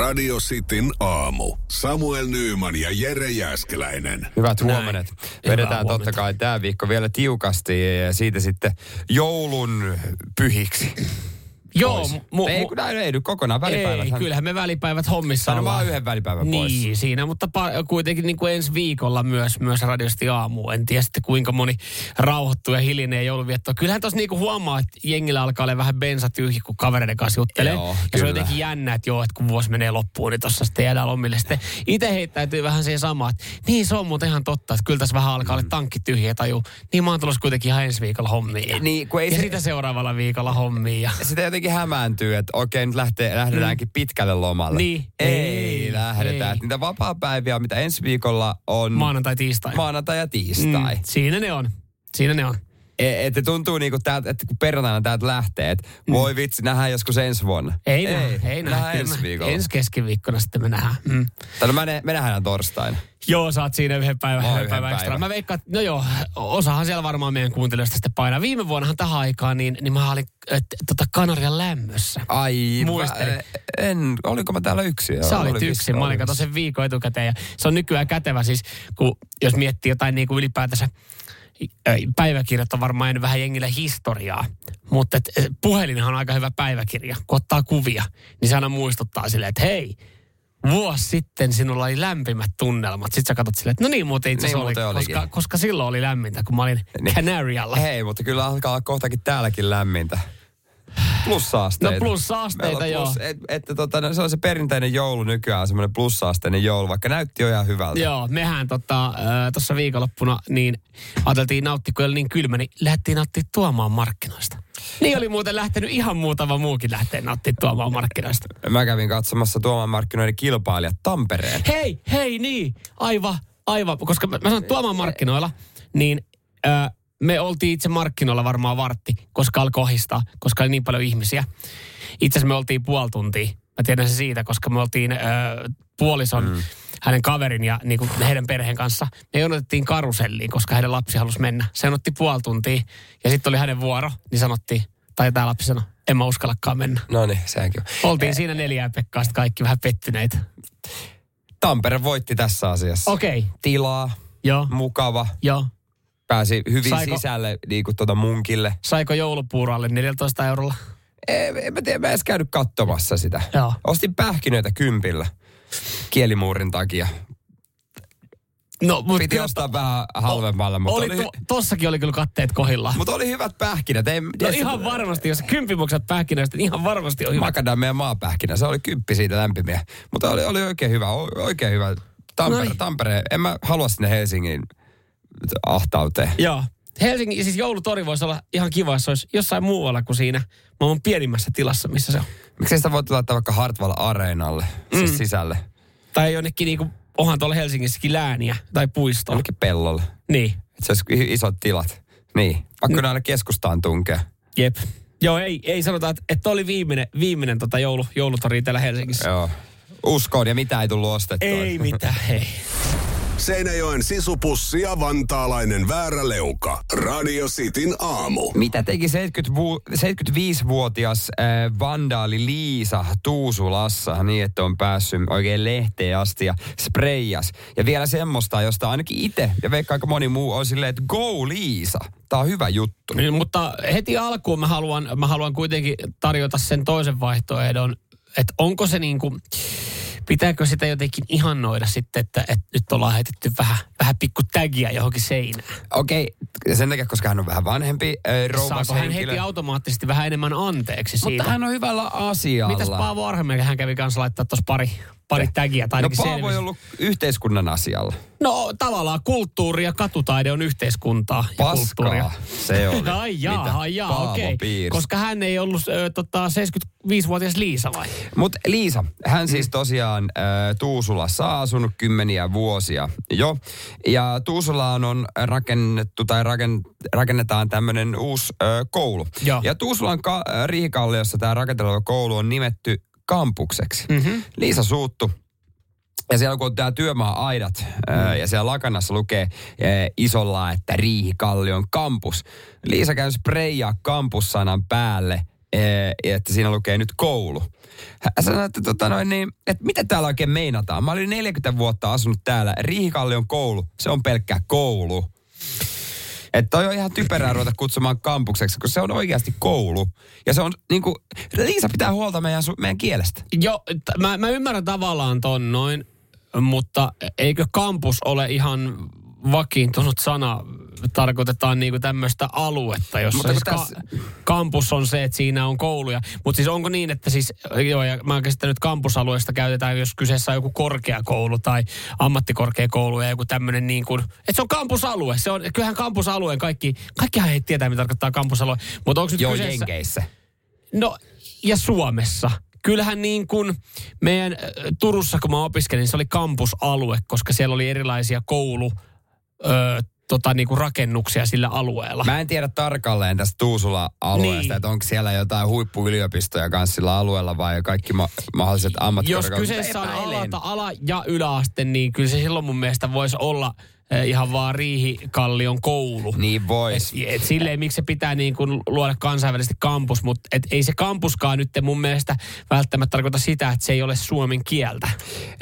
Radio Cityn aamu. Samuel Nyyman ja Jere Jäskeläinen. Hyvät Näin. huomenet. Hyvää Vedetään totta huomenta. kai tämä viikko vielä tiukasti ja siitä sitten joulun pyhiksi. Joo, pois. mu- ei, kun näin ei nyt kokonaan välipäivät. Ei, kyllähän me välipäivät hommissa Sano ollaan. vaan yhden välipäivän pois. Niin, siinä, mutta pa- kuitenkin niin kuin ensi viikolla myös, myös radiosti aamu. En tiedä sitten kuinka moni rauhoittuu ja hiljenee jouluviettoa. Kyllähän tuossa niinku huomaa, että jengillä alkaa olla vähän bensa tyhjä, kun kavereiden kanssa juttelee. Joo, ja se on jotenkin jännä, että joo, että kun vuosi menee loppuun, niin tuossa sitten jäädään lomille. Sitten itse heittäytyy vähän siihen samaan, että niin se on muuten ihan totta, että kyllä tässä vähän alkaa olla tankki tyhjä taju. Niin mä oon tulossa kuitenkin ihan ensi viikolla hommiin. Ja, Niin, kun ei ja se- sitä seuraavalla viikolla hommiin. Ja... Sitä jotenkin hämääntyy, että okei, nyt lähtee, lähdetäänkin pitkälle lomalle. Mm. Niin. Ei, Ei, lähdetään. ei. Niitä vapaa-päiviä, mitä ensi viikolla on Maanantai, tiistai. maanantai ja tiistai. Mm, siinä ne on. Siinä ne on. E- Että tuntuu niinku täältä, että kun perjantaina täältä lähtee, että voi vitsi, nähdään joskus ensi vuonna. Mm. Ei, ei nähdä, ei nähdä. nähdään ensi viikolla. Ensi keskiviikkona sitten me nähdään. Mm. Tai no, mä ne, me nähdään torstaina. Joo, saat siinä yhden päivän, yhden päivän ekstra. päivän. Mä veikkaan, no joo, osahan siellä varmaan meidän kuuntelijoista sitten painaa. Viime vuonnahan tähän aikaan, niin, niin mä olin et, tota Kanarian lämmössä. Ai, Muistelin. mä- en, oliko mä täällä yksin? Sä oli olit vissi- yksin. Mä oli olin kato sen viikon etukäteen. Ja se on nykyään kätevä siis, kun jos miettii jotain niin kuin ylipäätänsä päiväkirjat on varmaan jäänyt vähän jengille historiaa. Mutta et, et, puhelinhan on aika hyvä päiväkirja. Kun ottaa kuvia, niin se aina muistuttaa silleen, että hei, vuosi sitten sinulla oli lämpimät tunnelmat. Sitten sä katsot silleen, että no niin muuten itse Niin oli, muuten olikin. koska, koska silloin oli lämmintä, kun mä olin Niin. Canarialla. Hei, mutta kyllä alkaa kohtakin täälläkin lämmintä. Plussaasteita. No plussaasteita, on joo. Et, että tota, no, se on se perinteinen joulu nykyään, semmoinen plussaasteinen joulu, vaikka näytti jo ihan hyvältä. Joo, mehän tota, tuossa viikonloppuna niin ajateltiin nauttia, kun oli niin kylmä, niin lähdettiin nauttia tuomaan markkinoista. Niin oli muuten lähtenyt ihan muutama muukin lähteä nauttia tuomaan markkinoista. Mä kävin katsomassa Tuoman markkinoiden kilpailijat Tampereen. Hei, hei niin, aivan, aivan. Koska mä, mä sanon tuomaan markkinoilla, niin ö, me oltiin itse markkinoilla varmaan vartti, koska alkoi kohistaa, koska oli niin paljon ihmisiä. Itse asiassa me oltiin puoli tuntia. Mä tiedän se siitä, koska me oltiin ö, puolison, mm. hänen kaverin ja niin kuin heidän perheen kanssa. Me jonotettiin karuselliin, koska heidän lapsi halusi mennä. Se otti puoli tuntia ja sitten oli hänen vuoro, niin sanottiin, tai tämä lapsi sanoi, en mä uskallakaan mennä. No niin, sehän on. Oltiin siinä neljää Pekkaa, kaikki vähän pettyneitä. Tampere voitti tässä asiassa. Okei, okay. Tilaa, joo, mukava, joo. Pääsi hyvin Saiko- sisälle niin kuin tuota munkille. Saiko joulupuuralle 14 eurolla? En, en mä tiedä, mä edes käynyt katsomassa sitä. Joo. Ostin pähkinöitä kympillä kielimuurin takia. No, mutta Piti ostaa vähän halvemmalla, mutta oli, oli, to, tossakin oli kyllä katteet kohillaan. mutta oli hyvät pähkinät. Ei, No ihan varmasti, jos kymppi maksat pähkinöistä, niin ihan varmasti on hyvä. Makadamia maapähkinä. Se oli kymppi siitä lämpimiä. Mutta oli, oli oikein hyvä, oikein hyvä. Tampere, Noin. Tampere, en mä halua sinne Helsingin ahtauteen. Joo. Helsingin, siis joulutori voisi olla ihan kiva, jos se olisi jossain muualla kuin siinä maailman pienimmässä tilassa, missä se on. Miksi sitä voit laittaa vaikka Hartwall Areenalle, siis Mm. sisälle, Tai jonnekin niinku, onhan tuolla Helsingissäkin lääniä tai puistoa. jonnekin pellolle. Niin, Että se olisi isot tilat. Niin, pakko näille keskustaan tunkea. jep. Joo, ei, ei sanota, että, että oli viimeinen, viimeinen tota joulu, joulutori täällä Helsingissä. Joo. Uskoon ja mitä ei tullut ostettua. Ei mitään, ei. Seinäjoen sisupussi ja vantaalainen vääräleuka. Radio Cityn aamu. Mitä teki 70 vu- 75-vuotias äh, vandaali Liisa Tuusulassa niin, että on päässyt oikein lehteen asti ja spreijas. Ja vielä semmoista, josta ainakin itse ja veikka aika moni muu on silleen, että go Liisa. Tämä on hyvä juttu. Niin, mutta heti alkuun mä haluan, mä haluan kuitenkin tarjota sen toisen vaihtoehdon, että onko se niin kuin, pitääkö sitä jotenkin ihannoida sitten, että, että nyt ollaan heitetty vähän, vähän pikku tagia johonkin seinään. Okei, okay, sen takia, koska hän on vähän vanhempi äh, rouvas Saako hän heti automaattisesti vähän enemmän anteeksi Mutta siitä? hän on hyvällä asialla. Mitäs Paavo Arhemäki, hän kävi kanssa laittaa tuossa pari, pari tagia tai No Paavo selvisi. ei ollut yhteiskunnan asialla. No tavallaan kulttuuri ja katutaide on yhteiskuntaa ja kulttuuria. Paskaa se oli. Ai jaa, mitä ai jaa, okei. piirsi. Koska hän ei ollut ö, tota, 75-vuotias Liisa vai? Mutta Liisa, hän siis tosiaan äh, Tuusulassa asunut kymmeniä vuosia jo. Ja Tuusulaan on rakennettu tai raken, rakennetaan tämmöinen uusi äh, koulu. Joo. Ja Tuusulan ka- Riihikalliossa tämä rakenteleva koulu on nimetty kampukseksi. Mhm. Liisa suuttu. Ja siellä kun on tämä työmaa-aidat mm. ja siellä lakanassa lukee isolla, että Riihikallion kampus. Liisa käy spreijaa kampussanan päälle että siinä lukee nyt koulu. Hän sanoi, että, tota noin, niin, että mitä täällä oikein meinataan. Mä olin 40 vuotta asunut täällä. Riihikallion koulu, se on pelkkä koulu. Että toi on ihan typerää ruveta kutsumaan kampukseksi, koska se on oikeasti koulu. Ja se on niin kuin, Liisa pitää huolta meidän, meidän kielestä. Joo, t- mä, mä ymmärrän tavallaan ton noin, mutta eikö kampus ole ihan vakiintunut sana, tarkoitetaan niinku tämmöistä aluetta, jossa Mutta siis kun ka- kampus on se, että siinä on kouluja. Mutta siis onko niin, että siis, joo, ja mä oon käsittänyt, että kampusalueesta käytetään, jos kyseessä on joku korkeakoulu tai ammattikorkeakoulu ja joku tämmöinen niin kuin, että se on kampusalue. Se on, kyllähän kampusalueen kaikki, kaikkihan he tietää, mitä tarkoittaa kampusalue. Mutta onko nyt Joo, kyseessä... Jenkeissä. No, ja Suomessa. Kyllähän niin kuin meidän äh, Turussa, kun mä opiskelin, se oli kampusalue, koska siellä oli erilaisia koulu, ö, tota, niin kuin rakennuksia sillä alueella. Mä en tiedä tarkalleen tästä Tuusula-alueesta, Niin. että onko siellä jotain huippuyliopistoja kanssa sillä alueella vai kaikki ma- mahdolliset Jos ammattikorkeakoulut. kyseessä on alata, ala- ja yläaste, niin kyllä se silloin mun mielestä voisi olla ihan vaan Riihikallion koulu. Niin vois. Et, et silleen, miksi se pitää niin kuin luoda kansainvälisesti kampus, mutta et ei se kampuskaan nyt mun mielestä välttämättä tarkoita sitä, että se ei ole suomen kieltä.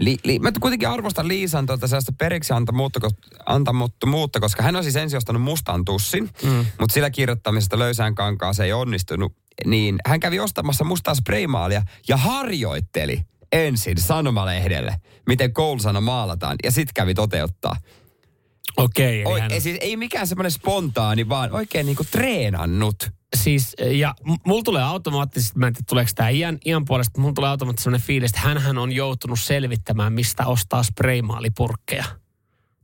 Li, li, mä kuitenkin arvostan Liisan tuota sellaista periksi antamuttomuutta, koska hän on siis ensin ostanut mustan tussin, mm. mutta sillä kirjoittamisesta löysään kankaaseen ei onnistunut. Niin hän kävi ostamassa mustaa spraymaalia ja harjoitteli ensin sanomalehdelle, miten koulusana maalataan, ja sitten kävi toteuttaa. Okei. Oi, hän- ei, siis ei mikään semmoinen spontaani, vaan oikein niinku treenannut. siis, ja mulla tulee automaattisesti, mä en tiedä tuleeko tämä iän, iän puolesta, mutta mulla tulee automaattisesti sellainen fiilis, että hänhän on joutunut selvittämään, mistä ostaa spraymaalipurkkeja.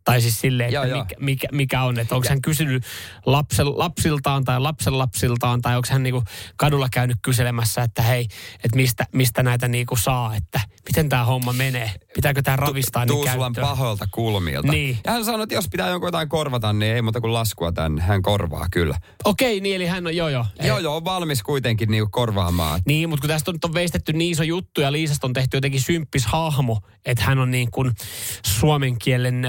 Tai siis silleen, Joo, että joo. mikä, mikä, mikä on, että onko hän kysynyt lapsen, lapsiltaan tai lapsen lapsiltaan, tai onko hän niinku kadulla käynyt kyselemässä, että hei, että mistä, mistä näitä niinku saa, että miten tämä homma menee, pitääkö tämä ravistaa niin Tuusulan käyttöön. pahoilta kulmilta. Niin. Ja hän sanoi, että jos pitää jonkun jotain korvata, niin ei muuta kuin laskua tänne. Hän korvaa kyllä. Okei, niin eli hän on, joo joo. Joo, joo, on valmis kuitenkin niinku korvaamaan. Niin, mutta kun tästä on, on veistetty niin iso juttu ja Liisasta on tehty jotenkin symppis hahmo, että hän on niin kuin suomen kielen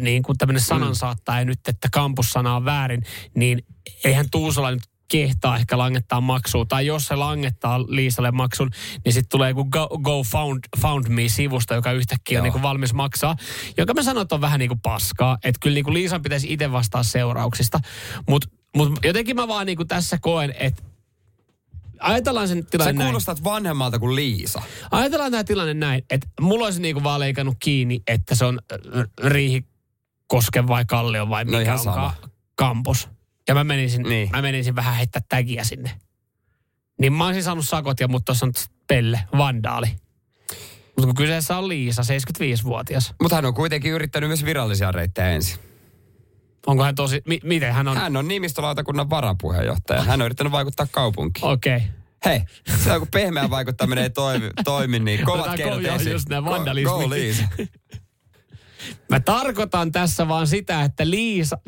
niin kuin tämmöinen sanansaattaja mm. nyt, että kampussana on väärin, niin eihän Tuusola nyt kehtaa ehkä langettaa maksua. Tai jos se langettaa Liisalle maksun, niin sitten tulee joku Go, Go Found, Found Me-sivusto, joka yhtäkkiä on niin kuin valmis maksaa. Joka mä sanon, että on vähän niin kuin paskaa. Että kyllä niin kuin Liisan pitäisi itse vastaa seurauksista. Mutta mut jotenkin mä vaan niin kuin tässä koen, että ajatellaan sen tilanne Sä näin. kuulostat vanhemmalta kuin Liisa. Ajatellaan tämä tilanne näin, että mulla olisi niinku vaan leikannut kiinni, että se on äh, Riihikosken vai Kallion vai No mikä ihan on sama. Ja mä menisin, Niin. mä menisin vähän heittää tägiä sinne. Niin mä olisin saanut sakot ja mut tuossa on pelle, vandaali. Mutta kun kyseessä on Liisa, 75-vuotias. Mutta hän on kuitenkin yrittänyt myös virallisia reittejä ensin. Onko hän tosi, mi- miten hän on? Hän on nimistolautakunnan varapuheenjohtaja. Hän on yrittänyt vaikuttaa kaupunkiin. Okei. Okay. Hei, se on kun pehmeä vaikuttaminen ei toimi, toimi niin kovat keinot go- esiin. just näin, Go- vandalismi. Go Liisa. Mä tarkoitan tässä vaan sitä, että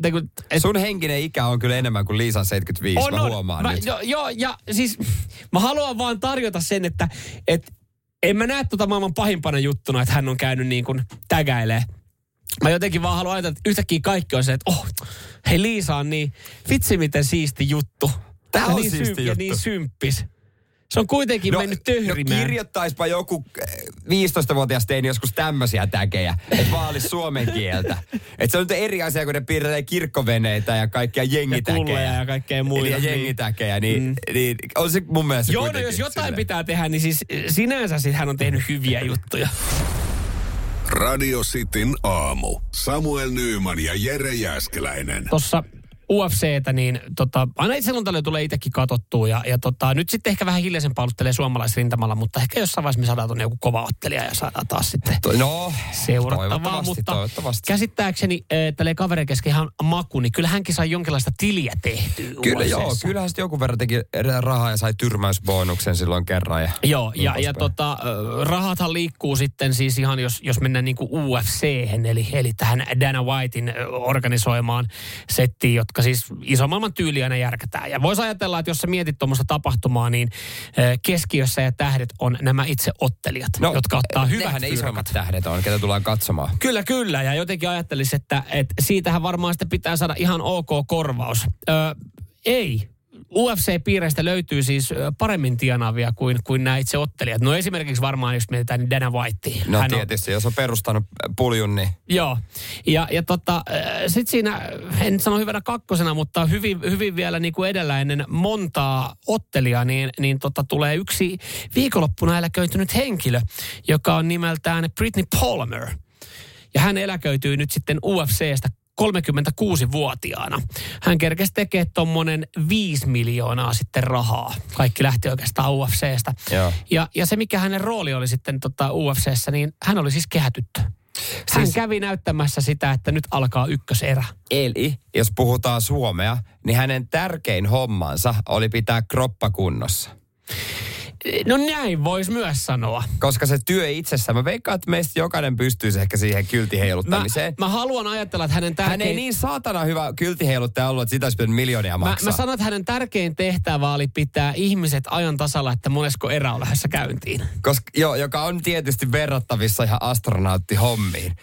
te kun, et, Sun henkinen ikä on kyllä enemmän kuin Liisan 75, mä huomaan mä, nyt. Jo, joo, ja siis mä haluan vaan tarjota sen, että et, en mä näe tota maailman pahimpana juttuna, että hän on käynyt niin kuin tägäilee. Mä jotenkin vaan haluan ajatella, että yhtäkkiä kaikki on se, että oh, hei Liisa on niin, vitsi miten siisti juttu. Tää Ja on niin siisti ja juttu. niin symppis. Se on kuitenkin no, mennyt töhrimään. No kirjoittaispa joku eh, 15-vuotias teini joskus tämmöisiä täkejä, että vaalis suomen kieltä. Että se on nyt eri asia, kun ne piirtelee kirkkoveneitä ja kaikkia ja jengitäkejä. kulleja ja kaikkea muita. Ja jengitäkejä, niin, mm. niin on se mun mielestä Joo, no kuitenkin jos jotain silleen. pitää tehdä, niin siis sinänsä sit hän on tehnyt hyviä juttuja. Radio Cityn aamu. Samuel Nyyman ja Jere Jäskeläinen. tuossa UFCtä, niin tota, aina silloin tällöin tulee itsekin katsottua. Ja, ja tota, nyt sitten ehkä vähän hiljaisen paluttelee suomalaisrintamalla, mutta ehkä jossain vaiheessa me saadaan tuonne joku kova ottelija ja saadaan taas sitten No, seurattavaa. toivottavasti, Mutta toivottavasti. käsittääkseni äh, tälle kaverin kesken ihan maku, niin kyllä hänkin sai jonkinlaista tiliä tehtyä Kyllä joo, kyllähän sitten joku verran teki rahaa ja sai tyrmäysbonuksen silloin kerran. Ja Joo, ja, ja poispäin. tota, rahathan liikkuu sitten siis ihan, jos, jos mennään niin kuin ufc eli, eli tähän Dana Whitein organisoimaan settiin, jotka siis iso maailman tyyliä aina järkätään. Ja voisi ajatella, että jos sä mietit tuommoista tapahtumaa, niin keskiössä ja tähdet on nämä itse ottelijat, no, jotka ottaa hyvät Nehän ne isommat tähdet on, ketä tullaan katsomaan. Kyllä, kyllä. Ja jotenkin ajattelisi, että, että siitähän varmaan sitten pitää saada ihan ok korvaus. Ö, ei. UFC-piireistä löytyy siis paremmin tienaavia kuin, kuin nämä itse ottelijat. No esimerkiksi varmaan, jos mietitään, niin Dana White. No tietysti, jos on perustanut puljun, niin Joo. Ja, ja tota, sitten siinä, en sano hyvänä kakkosena, mutta hyvin, hyvin vielä niin kuin edellä ennen montaa ottelijaa, niin, niin tota, tulee yksi viikonloppuna eläköitynyt henkilö, joka on nimeltään Britney Palmer. Ja hän eläköityy nyt sitten UFCstä 36-vuotiaana. Hän kerkesi tekemään tuommoinen 5 miljoonaa sitten rahaa. Kaikki lähti oikeastaan UFCstä. Joo. Ja, ja se, mikä hänen rooli oli sitten tota UFCssä, niin hän oli siis kehätyttö. Hän Siis- kävi näyttämässä sitä, että nyt alkaa ykköserä. Eli, jos puhutaan suomea, niin hänen tärkein hommansa oli pitää kroppa kunnossa. No näin voisi myös sanoa. Koska se työ itsessään, mä veikkaan, että meistä jokainen pystyisi ehkä siihen kyltiheiluttamiseen. Mä, mä haluan ajatella, että hänen tärkein... Hän ei niin saatana hyvä kyltiheiluttaja ollut, että sitä olisi pitänyt miljoonia Mä, maksaa. mä sanon, että hänen tärkein tehtävä oli pitää ihmiset ajan tasalla, että monesko erä on lähdössä käyntiin. Koska, joo, joka on tietysti verrattavissa ihan astronauttihommiin.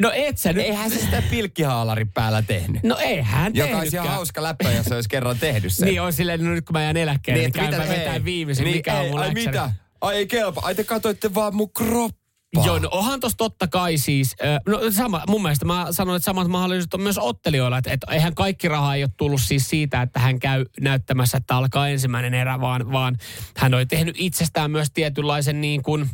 No et sä nyt... Eihän se sitä pilkkihaalarin päällä tehnyt. No eihän Joka olisi ihan tehnytkään. hauska läppä, jos se olisi kerran tehnyt sen. Niin on silleen, no nyt kun mä jään eläkkeelle, niin, niin käyn mä vetää viimeisen, niin, mikä on ei, mun ai läksäri. mitä? Ai ei kelpa. Ai te katsoitte vaan mun kroppaa. Joo, no onhan tossa totta kai siis, no sama, mun mielestä mä sanon, että samat mahdollisuudet on myös ottelijoilla, että, että eihän kaikki raha ei ole tullut siis siitä, että hän käy näyttämässä, että alkaa ensimmäinen erä, vaan, vaan hän oli tehnyt itsestään myös tietynlaisen niin kuin,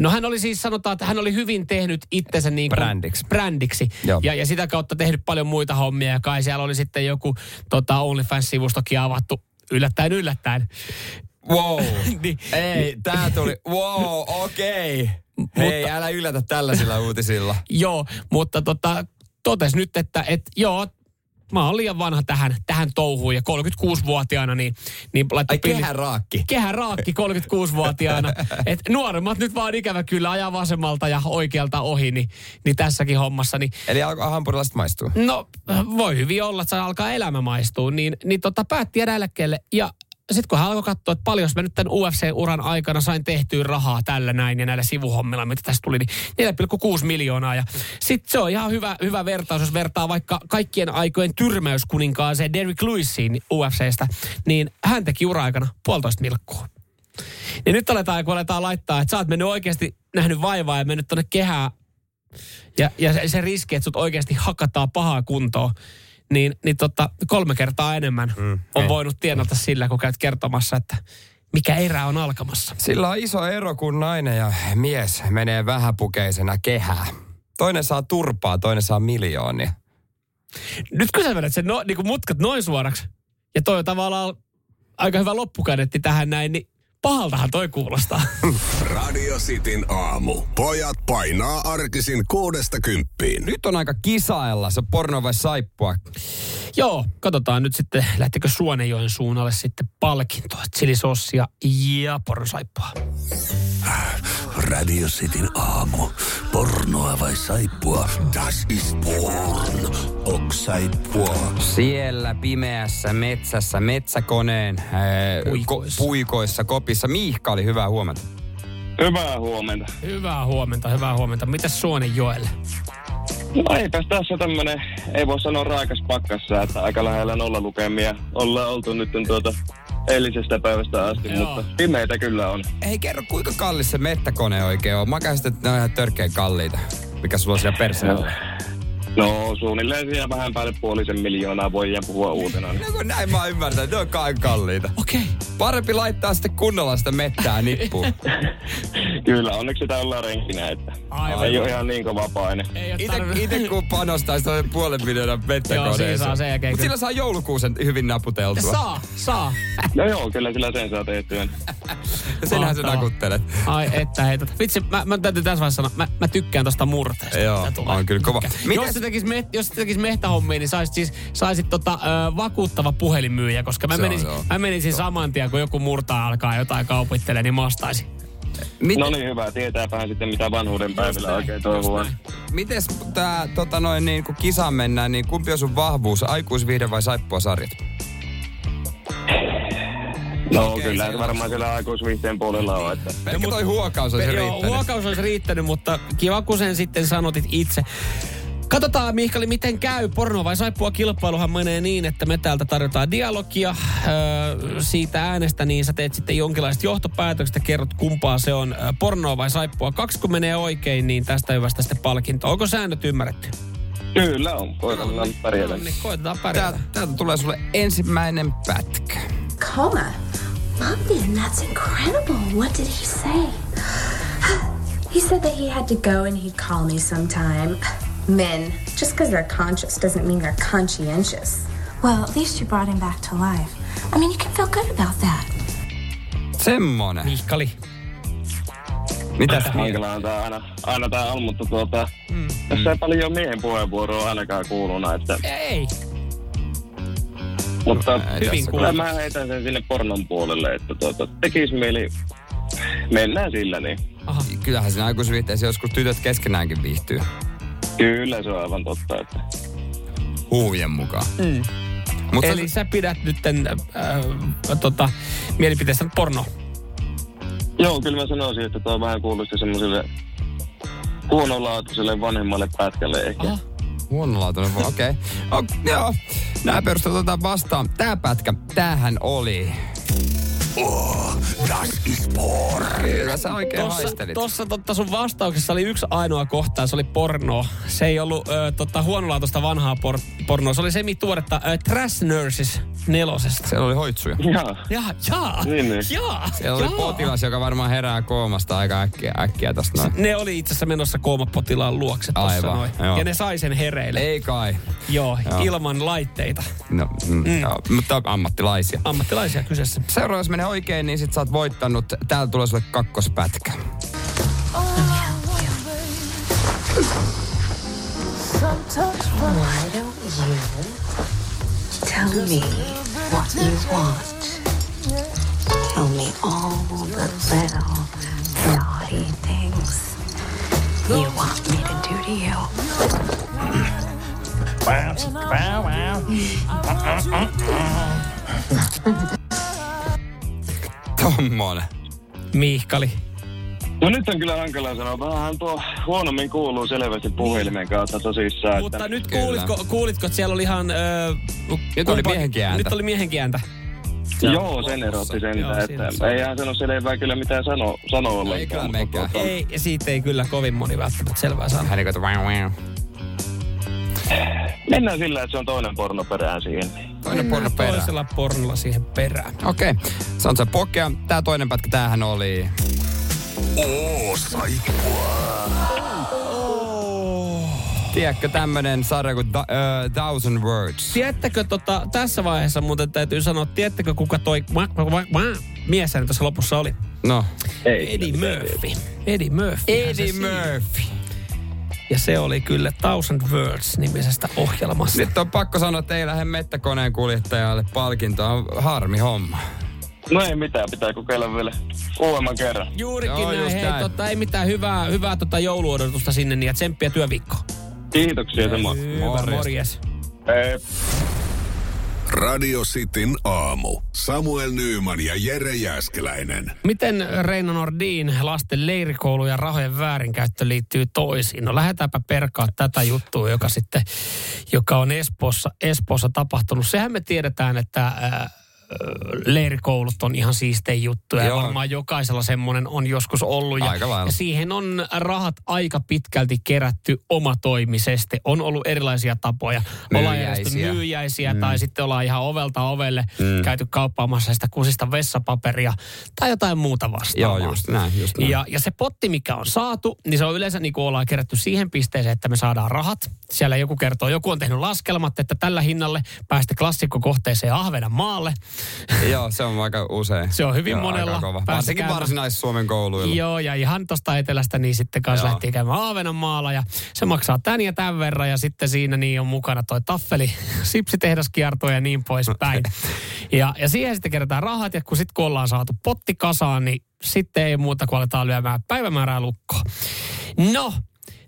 No hän oli siis, sanotaan, että hän oli hyvin tehnyt itsensä niin kuin Brändiksi. brändiksi. Joo. Ja, ja sitä kautta tehnyt paljon muita hommia. Ja kai siellä oli sitten joku tota, OnlyFans-sivustokin avattu yllättäen yllättäen. Wow. Niin. Ei, tää tuli. Wow, okei. Okay. Hei, älä yllätä tällaisilla uutisilla. Joo, mutta tota, totes nyt, että et, joo, mä oon liian vanha tähän, tähän touhuun ja 36-vuotiaana niin, niin laittoi Ai kehän raakki. Kehä raakki 36-vuotiaana. Et nuoremmat nyt vaan ikävä kyllä ajaa vasemmalta ja oikealta ohi, niin, niin tässäkin hommassa. Niin, Eli alkoi hampurilaiset maistuu. no voi hyvin olla, että se alkaa elämä maistuu. Niin, niin tota, päätti jäädä eläkkeelle ja sitten kun hän alkoi katsoa, että paljon mä nyt tämän UFC-uran aikana sain tehtyä rahaa tällä näin ja näillä sivuhommilla, mitä tästä tuli, niin 4,6 miljoonaa. Ja sitten se on ihan hyvä, hyvä vertaus, jos vertaa vaikka kaikkien aikojen tyrmäyskuninkaaseen Derrick Lewisiin UFCstä, niin hän teki ura-aikana puolitoista milkkua. Niin nyt aletaan, kun aletaan laittaa, että sä oot mennyt oikeasti nähnyt vaivaa ja mennyt tuonne kehään ja, ja se, se riski, että sut oikeasti hakataan pahaa kuntoon, niin, niin tota, kolme kertaa enemmän mm, on voinut tienata sillä, kun käyt kertomassa, että mikä erä on alkamassa. Sillä on iso ero, kun nainen ja mies menee vähäpukeisena kehää. Toinen saa turpaa, toinen saa miljoonia. Nyt kun sä vedät sen no, niin mutkat noin suoraksi, ja toi on tavallaan aika hyvä loppukaneetti tähän näin, niin pahaltahan toi kuulostaa. Radio Cityn aamu. Pojat painaa arkisin kuudesta kymppiin. Nyt on aika kisailla, se porno vai saippua. Joo, katsotaan nyt sitten, lähtekö Suonenjoen suunnalle sitten palkintoa, chilisossia ja pornosaippua. Radio Cityn aamu. Pornoa vai saippua? Das ist porn. Ok saippua. Siellä pimeässä metsässä, metsäkoneen ää, Puikoissa. Ko, puikoissa, kopissa. Miihka oli hyvää huomenta. Hyvää huomenta. Hyvää huomenta, hyvää huomenta. Mitäs Suonenjoelle? No eipäs tässä tämmönen, ei voi sanoa raikas pakkassa, että aika lähellä nollalukemia. Ollaan oltu nyt tuota eilisestä päivästä asti, Joo. mutta pimeitä kyllä on. Ei kerro, kuinka kallis se mettäkone oikein on. Mä käsitin, että ne on ihan törkeän kalliita. Mikä sulla on siellä perseellä? No suunnilleen siellä vähän päälle puolisen miljoonaa voi ja puhua uutena. No kun näin mä ymmärtänyt, ne on kai kalliita. Okei. Parempi laittaa sitten kunnolla sitä mettää nippuun. Kyllä, onneksi sitä ollaan renkinä, että Aivan. ei ole ihan niin kova paine. Ite, ite kun panostaa sitä puolen miljoonan Joo, mettäkoneeseen. siinä saa sen jälkeen sillä saa joulukuusen hyvin naputeltua. Saa, saa. No joo, kyllä sillä sen saa tehtyä. Ja senhän sä nakuttelet. Ai että heitot. Vitsi, mä, mä täytyy tässä vaiheessa sanoa, mä, mä tykkään tosta murteesta. Joo, mitä on kyllä kova. Jos se tekis, me, jos tekis mehtähommia, niin saisit siis saisit tota, ö, vakuuttava puhelinmyyjä, koska mä Se menisin, joo. mä menisin saman tien, kun joku murtaa alkaa jotain kaupittelee, niin mä ostaisin. Miten, No niin hyvä, tietääpähän sitten mitä vanhuuden päivillä oikein toivoo. Mites tää, tota noin, niin kun kisaan mennään, niin kumpi on sun vahvuus, aikuisviihde vai saippua sarjat? No Okei, kyllä, se varmaan kyllä aikuisviihteen puolella on, että Pelkkä toi huokaus olisi Joo, riittänyt. huokaus olisi riittänyt, mutta kiva kun sen sitten sanotit itse. Katsotaan Mihkali, miten käy. Porno vai saippua kilpailuhan menee niin, että me täältä tarjotaan dialogia öö, siitä äänestä, niin sä teet sitten jonkinlaista johtopäätöksestä, kerrot kumpaa se on pornoa vai saippua. Kaksi kun menee oikein, niin tästä hyvästä sitten palkinto. Onko säännöt ymmärretty? Kyllä on, koitetaan pärjätä. No niin, koitetaan pärjätä. Tää, täältä tulee sulle ensimmäinen pätkä. Coma? London, that's incredible. What did he say? he said that he had to go and he'd call me sometime. Men, just because they're conscious doesn't mean they're conscientious. Well, at least you brought him back to life. I mean, you can feel good about that. Semmonen. Mihkali. Mitäs Hankala on tää aina, aina tää on, mutta tuota, mm. tässä ei paljon miehen puheenvuoroa ainakaan kuuluna, että, Ei. mutta Ei Hyvin kuuluu. mä heitän sen sinne pornon puolelle, että tuota, tekis mieli, mennään sillä niin. Aha. Kyllähän siinä aikuisviihteessä joskus tytöt keskenäänkin viihtyy. Kyllä se on aivan totta, että Huuvien mukaan. Mm. Mutta Eli sä pidät nyt äh, tota, mielipiteestä porno. Joo, kyllä mä sanoisin, että tuo vähän kuulosti semmoiselle huonolaatuiselle vanhemmalle pätkälle ehkä. Aha. Huonolaatuinen, okei. Okay. Oh, joo, nämä perustelut otetaan vastaan. Tää pätkä, tämähän oli. Oh, das ist porn. Kyllä sä oikein Tossa, haistelit. tossa totta sun vastauksessa oli yksi ainoa kohta, ja se oli porno. Se ei ollut ö, tota, huonolaatuista vanhaa por, pornoa. Se oli semi-tuoretta ö, Trash Nurses nelosesta. Siellä oli hoitsuja. Jaa. Ja, jaa, Niin, niin. jaa, Siellä oli jaa. potilas, joka varmaan herää koomasta aika äkkiä, äkkiä tästä noin. Ne oli itse asiassa menossa koomapotilaan luokse tossa Aivan, noin. joo. Ja ne sai sen hereille. Ei kai. Joo, Joo. ilman laitteita. No, mm, mm. Joo, mutta ammattilaisia. Ammattilaisia kyseessä. Seuraava, jos menee oikein, niin sit sä oot voittanut. Täältä tulee sulle kakkospätkä. Why don't you tell me what you want? Tell me all the little naughty things you want me to do to you. Tommonen. Miihkali. No nyt on kyllä hankala sanoa. Vähän tuo huonommin kuuluu selvästi puhelimen kautta tosissaan. Että Mutta nyt Kyllä. kuulitko, kuulitko, että siellä oli ihan... Ö, Nyt oli miehenkin ääntä. Nyt oli miehenkin ääntä. Joo, sen erotti sen, Joo, siinä että se- ei hän sano selvää kyllä mitään sano, sano ollenkaan. Ei kyllä mutta mekään. tuota, Ei, ja siitä ei kyllä kovin moni välttämättä selvää saa. Hän wow, wow. Mennään sillä, että se on toinen porno perään siihen. Toinen porno perään. Toisella pornolla siihen perään. Okei, okay. se on se pokea. Tää toinen pätkä, tämähän oli... Oh, saippua. Tiedätkö tämmönen sarja kuin da, uh, Thousand Words? Tiedättekö tota, tässä vaiheessa muuten täytyy sanoa, tiedättekö kuka toi wah, wah, wah, wah, mies hän tässä lopussa oli? No. Ei. Eddie Murphy. Eddie Murphy. Eddie Murphy. Ja se oli kyllä Thousand Words-nimisestä ohjelmasta. Nyt on pakko sanoa, että ei lähde mettäkoneen kuljettajalle palkintoa. On Harmi homma. No ei mitään, pitää kokeilla vielä uudemman kerran. Juurikin Joo, näin. Hei, näin. tota, ei mitään hyvää, hyvää tota jouluodotusta sinne, niin ja tsemppiä työviikkoon. Kiitoksia. Hyvä, Morjes. morjes. Radio Cityn aamu. Samuel Nyyman ja Jere Jäskeläinen. Miten Reino Nordin lasten leirikoulu ja rahojen väärinkäyttö liittyy toisiin? No lähdetäänpä perkaa tätä juttua, joka sitten, joka on Espoossa, Espoossa tapahtunut. Sehän me tiedetään, että ää, leirikoulut on ihan siistejä juttuja. Ja Joo. varmaan jokaisella semmoinen on joskus ollut. Ja, Aika lailla. ja siihen on rahat aika pitkälti kerätty omatoimisesti. On ollut erilaisia tapoja. Myyjäisiä. myyjäisiä mm. tai sitten ollaan ihan ovelta ovelle mm. käyty kauppaamassa sitä kusista vessapaperia tai jotain muuta vastaavaa. Joo, just näin, just näin. Ja, ja se potti, mikä on saatu, niin se on yleensä niin kuin ollaan kerätty siihen pisteeseen, että me saadaan rahat. Siellä joku kertoo, joku on tehnyt laskelmat, että tällä hinnalle päästä klassikkokohteeseen Ahvenanmaalle. Joo, se on aika usein. Se on hyvin Joo, monella. Kova. Varsinkin käymään. Varsinais-Suomen kouluilla. Joo, ja ihan tuosta etelästä niin sitten kanssa Joo. lähti käymään Ahvenanmaalla ja se maksaa tän ja tämän verran ja sitten siinä niin on mukana toi taffeli, sipsitehdaskierto ja niin poispäin. ja, ja siihen sitten kerätään rahat ja kun sitten kun ollaan saatu potti kasaan, niin sitten ei muuta kuin aletaan lyömään päivämäärää lukkoon. No,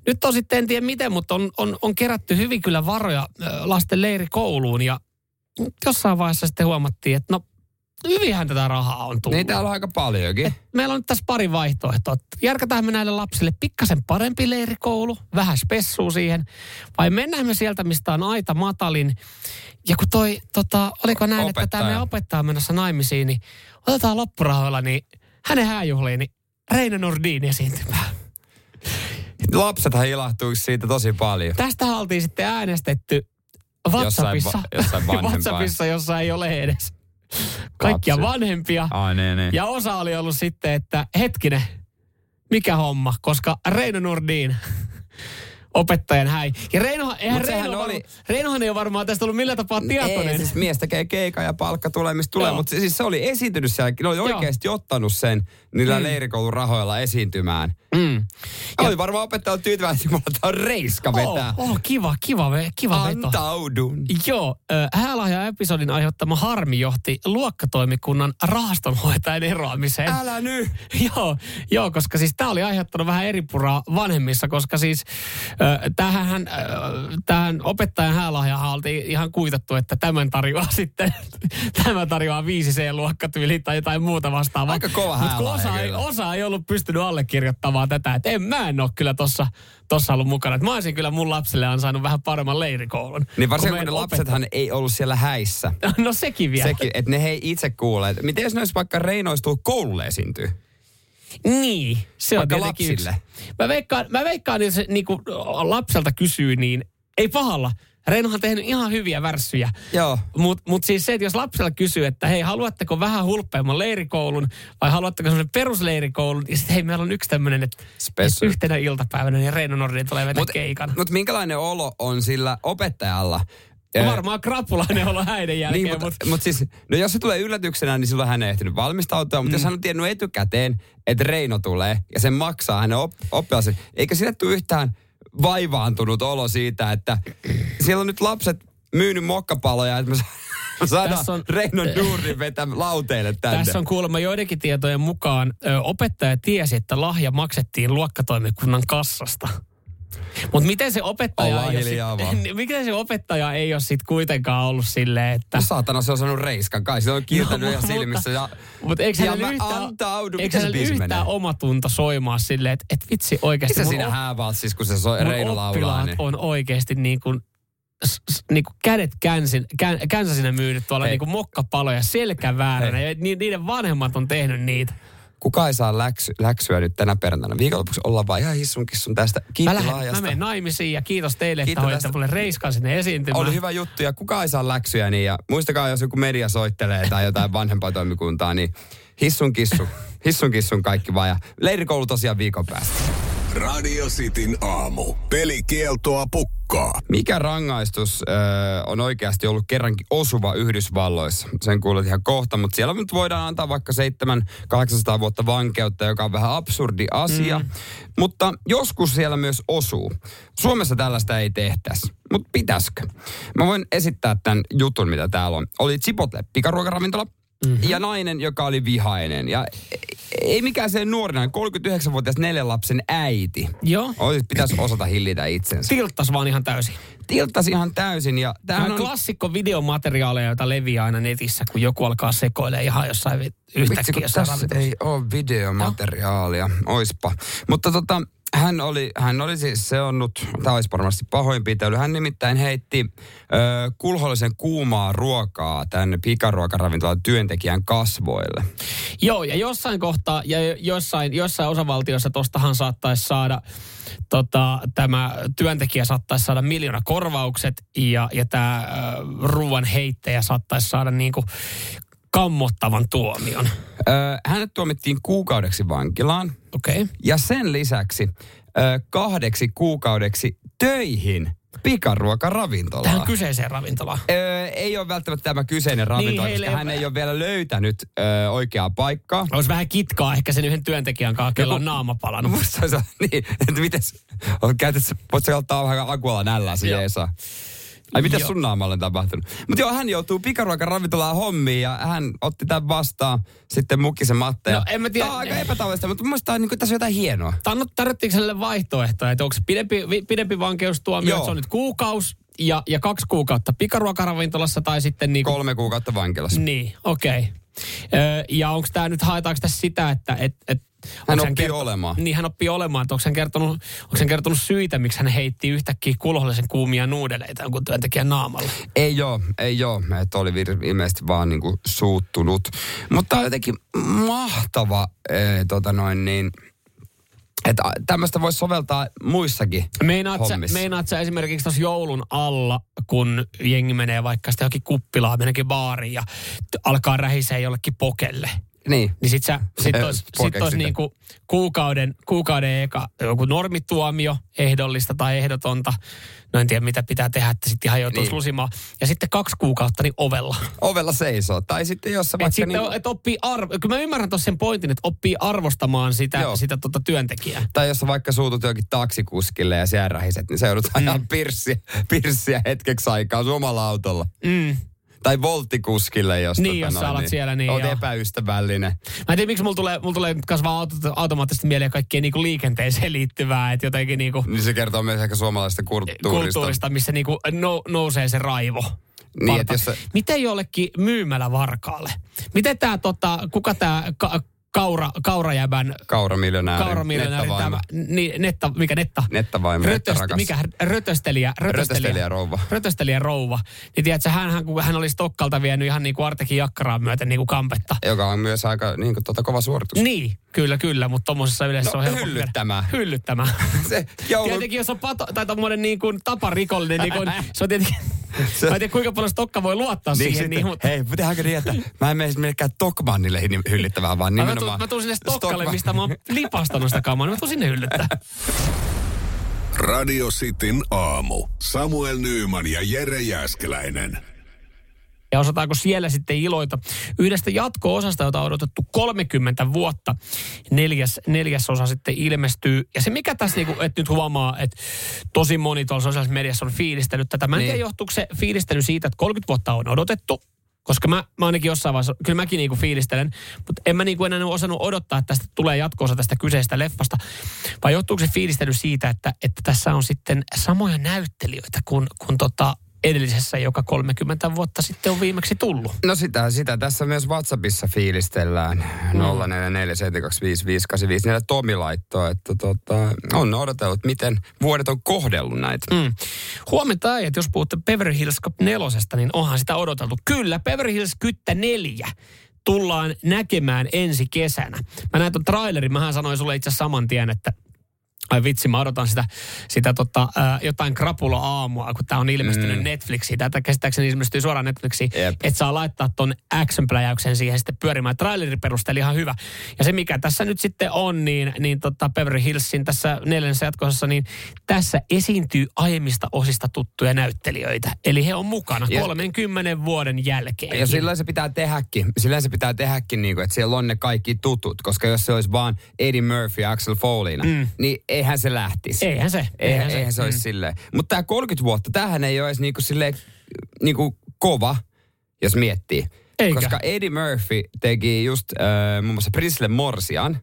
nyt on sitten en tiedä miten, mutta on, on, on kerätty hyvin kyllä varoja lasten leirikouluun ja jossain vaiheessa sitten huomattiin, että no hyvinhän tätä rahaa on tullut. Niin täällä on aika paljonkin. Meillä on nyt tässä pari vaihtoehtoa. Järkätään me näille lapsille pikkasen parempi leirikoulu, vähän spessua siihen, vai mennään me sieltä, mistä on aita matalin. Ja kun toi, tota, oliko näin, että tämä Opettaja. meidän opettaja on menossa naimisiin, niin otetaan loppurahoilla, niin hänen hääjuhliin, niin Reine Nordin esiintymään. Lapsethan ilahtuisi siitä tosi paljon. Tästä oltiin sitten äänestetty WhatsAppissa, Jossain va- jossain. WhatsAppissa jossa ei ole edes kaikkia Lapsi. vanhempia. Ai niin, niin. Ja osa oli ollut sitten, että hetkinen, mikä homma, koska Reino Nordin opettajan häi. Ja Reinohan, eihän Reino oli- oli... Reinohan ei ole varmaan tästä ollut millään tapaa tietoinen. Ei, siis mies tekee keikan ja palkka tulee, mistä tulee. Joo. Mutta siis se oli esiintynyt siellä. Ne oli Joo. oikeasti ottanut sen niillä mm. leirikoulun rahoilla esiintymään. Mm. Ja oli varmaan opettaja ollut tyytyväinen, tää on reiska vetää. Oh, oh, kiva, kiva, kiva veto. Antaudun. Joo, häälahja-episodin aiheuttama harmi johti luokkatoimikunnan rahastonhoitajan eroamiseen. Älä nyt. joo, joo, koska siis tämä oli aiheuttanut vähän eri puraa vanhemmissa, koska siis tähän, tähän opettajan häälahjahan oltiin ihan kuitattu, että tämän tarjoaa sitten, tämä tarjoaa 5C-luokkatyyli tai jotain muuta vastaavaa. Aika kova kun häälahja osa ei, osa ei ollut pystynyt allekirjoittamaan tätä, että en, mä en ole kyllä tossa, tossa ollut mukana. Että mä olisin kyllä mun lapselle ansainnut vähän paremman leirikoulun. Niin varsinkin kun meidän ne lapsethan ei ollut siellä häissä. No sekin vielä. Sekin, että ne ei itse kuule. että Miten jos ne olisi vaikka reinoistuu koululle esiintyy? Niin, se on Vaikka tietenkin lapsille. yksi. Mä veikkaan, mä veikkaan jos se niinku, lapselta kysyy, niin ei pahalla. Reinohan on tehnyt ihan hyviä värssyjä. Joo. Mutta mut siis se, että jos lapsella kysyy, että hei, haluatteko vähän hulppeamman leirikoulun vai haluatteko semmoinen perusleirikoulun, ja sitten hei, meillä on yksi tämmöinen, että et yhtenä iltapäivänä niin Reino Nordin tulee vetää Mutta keikan. mut minkälainen olo on sillä opettajalla? Ö, Varmaan krapulainen olo häiden jälkeen, Niin, mutta mutta, mut siis, no jos se tulee yllätyksenä, niin silloin hän ei ehtinyt valmistautua. Mutta mm. jos hän on tiennyt etukäteen, että Reino tulee ja sen maksaa hänen op, oppilaisen, eikä sille tule yhtään vaivaantunut olo siitä, että siellä on nyt lapset myynyt mokkapaloja, että me sa- saadaan Tässä on- Reino Nuurin vetää lauteille tänne. Tässä on kuulemma joidenkin tietojen mukaan ö, opettaja tiesi, että lahja maksettiin luokkatoimikunnan kassasta. Mutta miten se opettaja Ollaan hiljaa sit, vaan. miten se opettaja ei ole sit kuitenkaan ollut silleen, että... No saatana, se on saanut reiskan kai. Se on kiiltänyt No, ihan mutta- silmissä. Ja, Mutta eikö ja mä yhtään, antaudun. eikö Miten se biisi yhtään menee? omatunto soimaa silleen, että et vitsi oikeasti Missä mun, siinä op- häävaltsissa, kun se soi, Reino laulaa? Niin. on oikeasti niin kuin, s- s- niin kuin kädet känsin, kän, känsäsinä myynyt tuolla Hei. niin kuin mokkapaloja selkävääränä. Hei. Ja ni, niiden vanhemmat on tehnyt niitä. Kuka ei saa läksy, läksyä nyt tänä perjantaina? Viikonlopuksi ollaan vaan ihan hissun kissun tästä. Mä, lähden, mä laajasta. menen naimisiin ja kiitos teille, Kiitos että tästä. mulle reiskan sinne esiintymään. Oli hyvä juttu ja kuka ei saa läksyjä niin. Ja muistakaa, jos joku media soittelee tai jotain vanhempaa toimikuntaa, niin hissun kissu. Hissun kissun kaikki vaan. Ja leirikoulu tosiaan viikon päästä. Radio Cityn aamu. Pelikieltoa pukkaa. Mikä rangaistus ö, on oikeasti ollut kerrankin osuva Yhdysvalloissa? Sen kuulet ihan kohta, mutta siellä nyt voidaan antaa vaikka 700-800 vuotta vankeutta, joka on vähän absurdi asia. Mm. Mutta joskus siellä myös osuu. Suomessa tällaista ei tehtäisi, mutta pitäisikö? Mä voin esittää tämän jutun, mitä täällä on. Oli Chipotle, pikaruokaravintola, Mm-hmm. Ja nainen, joka oli vihainen. Ja ei mikään se nuorina, 39-vuotias neljän lapsen äiti. Joo. Olisi, pitäisi osata hillitä itsensä Tilttas vaan ihan täysin. tilttasi ihan täysin. Ja Tämä tämähän on klassikko videomateriaaleja, joita leviää aina netissä, kun joku alkaa sekoilemaan ihan jossain vitsi, yhtäkkiä kun jossain tässä ei ole videomateriaalia. Oispa. Mutta tota, hän oli, hän oli siis seonnut, tämä olisi varmasti pahoinpitely. Hän nimittäin heitti ö, kulhollisen kuumaa ruokaa tämän pikaruokaravintolan työntekijän kasvoille. Joo, ja jossain kohtaa, ja jossain, jossain osavaltiossa tostahan saattaisi saada, tota, tämä työntekijä saattaisi saada miljoona korvaukset, ja, ja tämä ruoan heittäjä saattaisi saada niinku kammottavan tuomion. Ö, hänet tuomittiin kuukaudeksi vankilaan Okei. Okay. ja sen lisäksi ö, kahdeksi kuukaudeksi töihin pikaruokaravintolaan. Tähän kyseiseen ravintolaan. Öö, ei ole välttämättä tämä kyseinen ravintola, heille koska hän ei ole vielä löytänyt öö, oikeaa paikkaa. Olisi vähän kitkaa ehkä sen yhden työntekijän kanssa, kello on naama palannut. musta se on niin, että mites, on käytössä, voit sä ottaa vähän akualla nällä se. Ai mitäs Joo. sun naamalle on tapahtunut? Mutta joo, hän joutuu pikaruokan ravintolaan hommiin ja hän otti tämän vastaan sitten Mukkisen Matte. No, en mä tiedä. Tämä on aika epätavallista, mutta mun mielestä niin tässä on jotain hienoa. Tarno- Tarvittiinko hänelle vaihtoehtoja, että onko se pidempi, pidempi vankeustuomio, että se on nyt kuukaus ja, ja kaksi kuukautta pikaruokaravintolassa tai sitten niin kuin, Kolme kuukautta vankilassa. Niin, okei. Okay. Öö, ja onko tämä nyt, haetaanko tässä sitä, että et, et, Hän oppii olemaan. Niin, hän oppii olemaan. Onko hän, kertonut, onko hän kertonut syitä, miksi hän heitti yhtäkkiä kulhollisen kuumia nuudeleita jonkun työntekijän naamalla? Ei joo, ei joo. Että oli vir- ilmeisesti vaan niinku suuttunut. Mutta on jotenkin mahtava, ee, tota noin niin, että tämmöistä voisi soveltaa muissakin Meinaat sä, meinaat sä esimerkiksi tuossa joulun alla, kun jengi menee vaikka sitä johonkin kuppilaan, meneekin baariin ja alkaa rähisee jollekin pokelle. Niin. Niin sit, sä, sit olisi sit ois niinku kuukauden, kuukauden eka joku normituomio, ehdollista tai ehdotonta. No en tiedä mitä pitää tehdä, että sitten ihan joutuisi Niin. lusimaan. Ja sitten kaksi kuukautta niin ovella. Ovella seisoo. Tai sitten jos sä Et vaikka sitten niinku, et oppii arvo, kyllä mä ymmärrän tuossa sen pointin, että oppii arvostamaan sitä, Joo. sitä tota työntekijää. tai jos sä vaikka suutut jokin taksikuskille ja siellä rähiset, niin se joudut ajaa Mm. pirssiä, pirssiä hetkeksi aikaa sun omalla autolla. Mm. Tai volttikuskille, jos, Niin, tota jos sä alat siellä, niin Oot joo. epäystävällinen. Mä en tiedä, miksi mulla tulee, mulla tulee kasvaa auto, automaattisesti mieleen kaikkea niinku liikenteeseen liittyvää, että jotenkin niinku Niin se kertoo myös ehkä suomalaisesta kulttuurista. kulttuurista, missä niinku no, nousee se raivo. Niin, jos sä- Miten jollekin myymällä varkaalle? Miten tämä, tota, kuka tämä ka, kaura, kaurajäbän Kauramiljonääri. kauramiljonääri, tämä, niin, netta, mikä netta? Nettavaimo, nettarakas. mikä rötöstelijä, Rötöstelijä rouva. Rötöstelijä rouva. Niin tiedätkö, hän, kun hän oli Stokkalta vienyt ihan niin kuin Artekin jakkaraan myöten niin kuin kampetta. Joka on myös aika niin kuin, tota, kova suoritus. Niin, kyllä, kyllä, mutta tuommoisessa yleensä No, on helppo. hyllyttämään. Hyllyttämään. Se joulu... Tietenkin jos on pato, tai tommonen niin kuin taparikollinen, niin kuin, se on tietenkin, Se- mä en tiedä kuinka paljon Stokka voi luottaa Niin, siihen. sitten, Niin, mutta, hei, tehdäänkö niin, että mä en mene minnekään Tokmannille hyllittävään, vaan mä, tuun, nimenomaan... mä tuun sinne Stokkalle, Stockman- mistä mä oon lipastanut sitä kamaa, niin mä tuun sinne hyllyttää. Radio Cityn aamu. Samuel Nyyman ja Jere Jäskeläinen. Ja osataanko siellä sitten iloita yhdestä jatko-osasta, jota on odotettu 30 vuotta. Neljäs, neljäs osa sitten ilmestyy. Ja se mikä tässä, niinku, että nyt huomaa, että tosi moni tuolla sosiaalisessa mediassa on fiilistellyt tätä. Mä en Niin. tiedä, johtuuko se fiilistely siitä, että 30 vuotta on odotettu. Koska mä, mä ainakin jossain vaiheessa, kyllä mäkin niinku fiilistelen, mutta en mä niinku enää osannut odottaa, että tästä tulee jatko-osa tästä kyseisestä leffasta. Vai johtuuko se fiilistely siitä, että, että tässä on sitten samoja näyttelijöitä kuin, kuin tota edellisessä, joka 30 vuotta sitten on viimeksi tullut. No sitä, sitä tässä myös WhatsAppissa fiilistellään. Mm. 0447255854 Tomi laittoi, että tota, on odotellut, miten vuodet on kohdellut näitä. Mm. Huomenta äijät, jos puhutte Beverly Hills Cop 4, niin onhan sitä odoteltu. Kyllä, Beverly Hills Kyttä 4 tullaan näkemään ensi kesänä. Mä näin ton trailerin, mähän sanoin sulle itse saman tien, että Ai vitsi, mä odotan sitä, sitä tota, jotain krapula-aamua, kun tää on ilmestynyt mm. Netflixiin. Tätä käsittääkseni ilmestyy suoraan Netflixiin. Jep. Että saa laittaa ton action-pläjäyksen siihen sitten pyörimään. Traileri perusteli ihan hyvä. Ja se mikä tässä nyt sitten on, niin, niin tota Beverly Hillsin tässä neljännessä jatkosessa, niin tässä esiintyy aiemmista osista tuttuja näyttelijöitä. Eli he on mukana Ja- 30 vuoden jälkeen. Ja silloin se pitää tehdäkin. Silloin se pitää tehdäkin, niin kuin, että siellä on ne kaikki tutut. Koska jos se olisi vaan Eddie Murphy ja Axel Foleyna, mm. niin eihän se lähtisi. Eihän se. Eihän, Eihän se. eihän se olisi Mm. silleen. Mutta tämä 30 vuotta, tämähän ei ole edes niinku silleen, niinku kova, jos miettii. Eikä. Koska Eddie Murphy teki just äh, muun muassa Prisle Morsian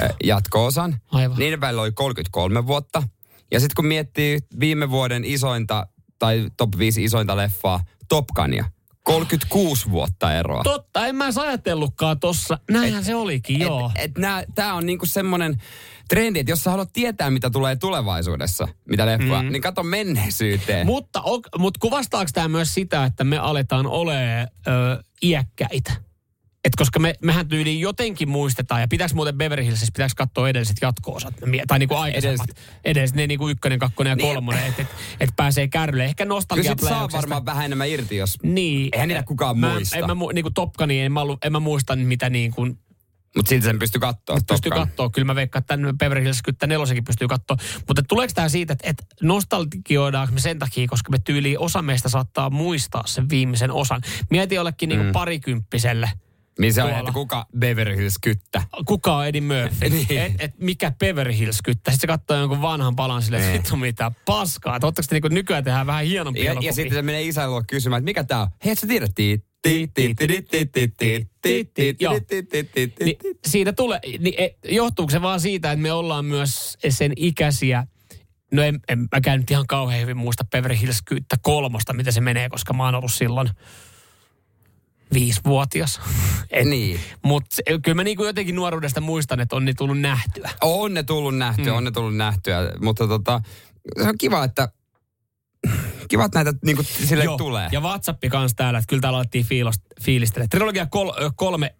äh, jatko-osan. Aivan. Niiden välillä oli 33 vuotta. Ja sitten kun miettii viime vuoden isointa, tai top 5 isointa leffaa, Top Gunia, 36 vuotta eroa. Totta, en mä edes ajatellutkaan tossa. Näinhän se olikin, joo. Et, et tämä on niinku semmoinen trendi, että jos sä haluat tietää, mitä tulee tulevaisuudessa, mitä leffoa, mm. niin kato menneisyyteen. Mutta, ok- mutta kuvastaako tämä myös sitä, että me aletaan olemaan iäkkäitä? Et koska me, mehän tyyliin jotenkin muistetaan, ja pitääkö muuten Beverly Hillsissä, pitääkö katsoa edelliset jatko-osat, tai niinku aikaisemmat, Edelliset. edelliset, ne niinku ykkönen, kakkonen ja Niin. kolmonen, että et, et pääsee kärrylle. Ehkä Kyllä nostalgia sit saa varmaan vähän enemmän irti, jos... Niin. Eihän niitä kukaan mä, muista. En mä, niinku Top Gunia, en mä, ollut- en mä muista mitä niin kuin Mutta silti sen pystyy katsoa. pystyy Top Gun. katsoa. Kyllä mä veikkaan, että tämän Beverly Hills Kyttä nelosenkin pystyy katsoa. Mutta tuleeko tämä siitä, että, että nostalgioidaanko me sen takia, koska me tyyliin osa meistä saattaa muistaa sen viimeisen osan. Mieti jollekin niinku parikymppiselle. Niin se on, Tuolla. että kuka Beverly Hills kyttä. Kuka on Eddie Murphy? Niin. et, et mikä Beverly Hills kyttä? Sitten se katsoo jonkun vanhan palan silleen, että Niin. vittu mitä paskaa. Että te niinku nykyään tehdään vähän hienompia Ja, elokuvia? ja sitten se menee isän luo kysymään, että mikä tää on? Hei, et sä tiedät? Niin siitä tulee, niin e, johtuuko se vaan siitä, että me ollaan myös sen ikäisiä, no en, en mäkään nyt ihan kauhean hyvin muista Beverly Hills kolmosta, mitä se menee, koska mä oon ollut silloin viisivuotias. Niin. Mutta kyllä mä niinku jotenkin nuoruudesta muistan, että on ne tullut nähtyä. On ne tullut nähtyä, mm. on ne tullut nähtyä. Mutta tota, se on kiva, että kiva, että näitä niinku sille Joo, tulee. Ja WhatsApp kanssa täällä, että kyllä täällä alettiin fiilistellä. Trilogia kol, kolme,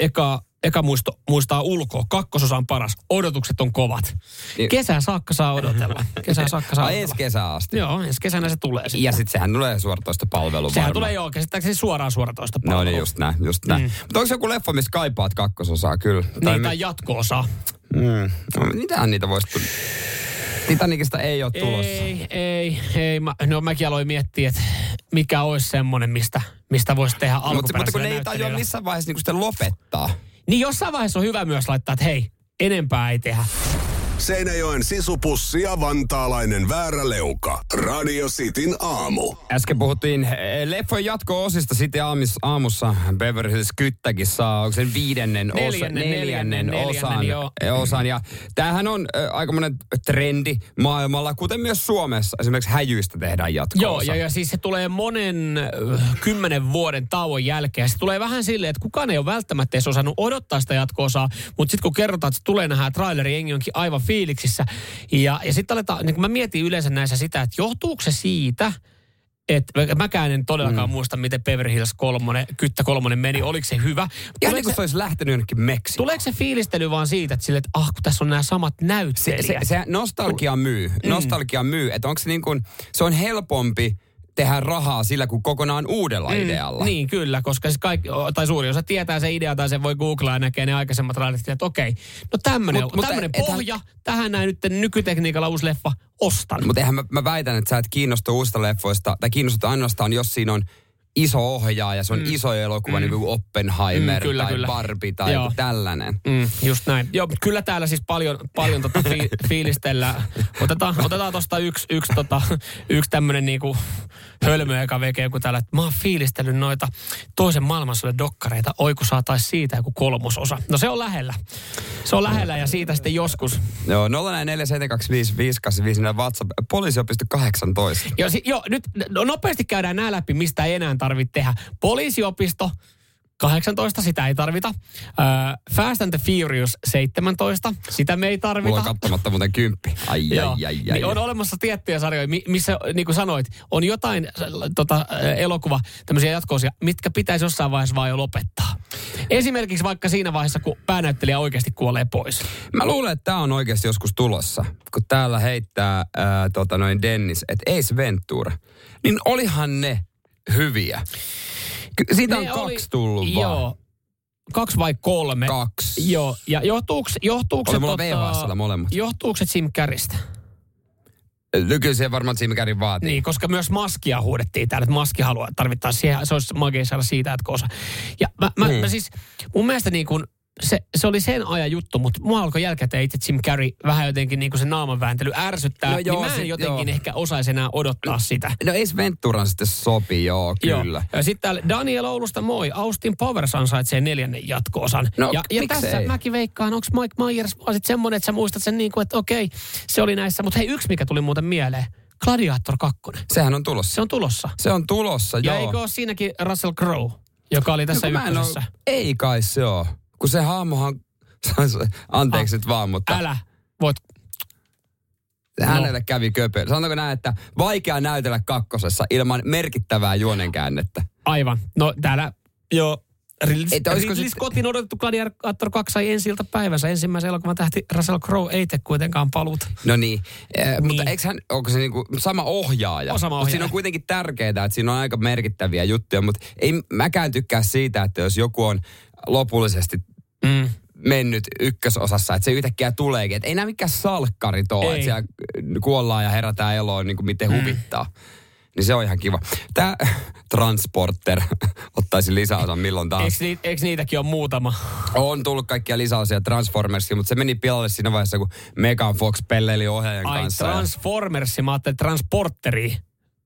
eka, eka muisto, muistaa ulkoa, kakkososa on paras, odotukset on kovat. Niin- Kesään saakka saa odotella. Kesään saakka saa odotella. ensi kesä asti. Joo, ensi kesänä se tulee sitten. Ja sitten sehän tulee suoratoista palvelu Sehän varmaan. tulee joo, käsittääkseni suoraan suoratoista No palvelua. niin, just näin, just näin. Mm. Mutta onko se joku leffa, missä kaipaat kakkososaa? Kyllä. Niin, me- tai jatko-osa. Mm. No, mitähän niitä voisi tulla? Titanicista ei ole tulossa. Ei, ei, ei. Mä, no mäkin aloin miettiä, että mikä olisi semmoinen, mistä, mistä voisi tehdä Mutta, mutta alkuperäisellä kun ne ei tajua missään vaiheessa niin sitten lopettaa. Niin jossain vaiheessa on hyvä myös laittaa, että hei, enempää ei tehdä. Seinäjoen sisupussi ja vantaalainen vääräleuka. Radio Cityn aamu. Äsken puhuttiin eh, leffojen jatko-osista sitten aamis, aamussa Beverly Hills Kyttäkin saa, onko sen viidennen, Neljännen, osa, neljännen, neljännen, osan, neljännen, eh, osan. Ja tämähän on äh, aikamoinen trendi maailmalla, kuten myös Suomessa. Esimerkiksi häjyistä tehdään jatko Joo, ja, ja siis se tulee monen äh, kymmenen vuoden tauon jälkeen. Se tulee vähän silleen, että kukaan ei ole välttämättä edes osannut odottaa sitä jatko-osaa, mutta sitten kun kerrotaan, että se tulee nähdä traileri, jengi onkin aivan fiiliksissä. Ja, ja sitten aletaan, niin kun mä mietin yleensä näissä sitä, että johtuuko se siitä, että mäkään en todellakaan mm. muista, miten Beverly Hills kolmonen, Kyttä kolmonen meni, oliko se hyvä. Tuleeko niin kuin se, se olisi lähtenyt jonnekin Meksikoon. tuleeko se fiilistely vaan siitä, että, sille, että ah, kun tässä on nämä samat se, näyttelijät. se, se nostalgia myy. Mm. Nostalgia myy. Että onko se niin kuin, se on helpompi tehdä rahaa sillä kuin kokonaan uudella mm. idealla. Niin, kyllä, koska siis kaikki, tai suuri osa tietää se idea tai se voi googlaa ja näkee ne aikaisemmat raidet, että okei, no tämmöinen Mut- mutta tämmönen ethän- pohja, tähän näin nyt nykytekniikalla uusi leffa, ostan. Mutta eihän mä, mä väitän, että sä et kiinnostu uusista leffoista, tai kiinnostut ainoastaan, jos siinä on iso ohjaaja, se on mm. iso elokuva, mm. niin kuin Oppenheimer Mm, kyllä, tai kyllä. Barbie tai Joo. tällainen. Mm, just näin. Joo, mutta kyllä täällä siis paljon, paljon tota fi, fiilistellään. Otetaan, otetaan yksi, yksi, tota, yksi tämmönen niinku hölmö eka veke, joku täällä, että mä oon fiilistellyt noita toisen maailmansodan dokkareita, oi kun saatais siitä joku kolmososa. No se on lähellä. Se on lähellä ja siitä sitten joskus. Joo, 047255855 WhatsApp, poliisiopisto 18. Jo, si, jo nyt no, nopeasti käydään nämä läpi, mistä ei enää tarvitse tehdä. Poliisiopisto 18, sitä ei tarvita. Uh, Fast and the Furious 17, sitä me ei tarvita. Mulla on kattamatta muuten kymppi. Ai, Joo. ai, ai, ai, niin on olemassa tiettyjä sarjoja, mi- missä, niin kuin sanoit, on jotain tota, elokuva, tämmöisiä jatkoosia, mitkä pitäisi jossain vaiheessa vaan jo lopettaa. Esimerkiksi vaikka siinä vaiheessa, kun päänäyttelijä oikeasti kuolee pois. Mä luulen, että tämä on oikeasti joskus tulossa. Kun täällä heittää ää, tota noin Dennis, että Ace Ventura. Niin olihan ne hyviä. Siitä on Ne kaksi oli- tullut vaan. Joo. Kaksi vai kolme? Kaksi. Joo, ja johtuuko, johtuuko se... mulla VHS:llä molemmat. Johtuuko se Jim Carreystä? Nykyisin varmaan Jim Carrey vaatii. Niin, koska myös maskia huudettiin täällä, että maski haluaa tarvittaa siihen, se olisi magia saada siitä, että osa. Ja mä, mä, Mm. mä siis, mun mielestä niin kuin, se, se oli sen ajan juttu, mutta mua alkoi jälkikäteen itse Jim Carrey vähän jotenkin niin kuin se naaman vääntely ärsyttää. No No joo, niin mä en jotenkin joo. ehkä osaisi enää odottaa sitä. No Ace Venturan sitten sopii, joo, kyllä. Joo. Ja sitten täällä Daniel Oulusta moi. Austin Powers ansaitsee neljännen jatko-osan. No, ja, ja tässä mäkin veikkaan, onko Mike Myers vaan sit semmoinen, että sä muistat sen niin kuin, että okei, se oli näissä. Mutta hei, yksi mikä tuli muuten mieleen. Gladiator 2. Sehän on tulossa. Se on tulossa. Se on tulossa, Ja joo. eikö ole siinäkin Russell Crowe, joka oli tässä No, en oo- ykkösessä? Ei kai se oo. Kun se hahmohan... Anteeksi nyt vaan, mutta Älä. Voit. hänelle kävi köpö. Sanotaanko näin, että vaikea näytellä kakkosessa ilman merkittävää juonenkäännettä. Aivan. No täällä, joo. Ridley, sit- Scottin odotettu Gladiator 2 sai ensi päivänsä. Ensimmäisen elokuvan tähti Russell Crowe ei tee kuitenkaan paluuta. No niin, eh, Niin. mutta eikö hän, onko se niinku sama ohjaaja? On sama Mutta siinä ohjaaja. on kuitenkin tärkeää, että siinä on aika merkittäviä juttuja, mutta ei mäkään tykkää siitä, että jos joku on lopullisesti Mm. mennyt ykkösosassa, että se yhtäkkiä tuleekin. Että ei nämä mikään salkkarit ole, että siellä kuollaan ja herätään eloon niin kuin miten mm. huvittaa. Niin se on ihan kiva. Tämä Transporter ottaisi lisäosan milloin taas. Eikö, eikö niitäkin ole muutama? On tullut kaikkia lisäosia Transformersia, mutta se meni pilalle siinä vaiheessa, kun Megan Fox pelleili ohjaajan Ai kanssa. ja- Transformersi, mä ajattelin Transporteri.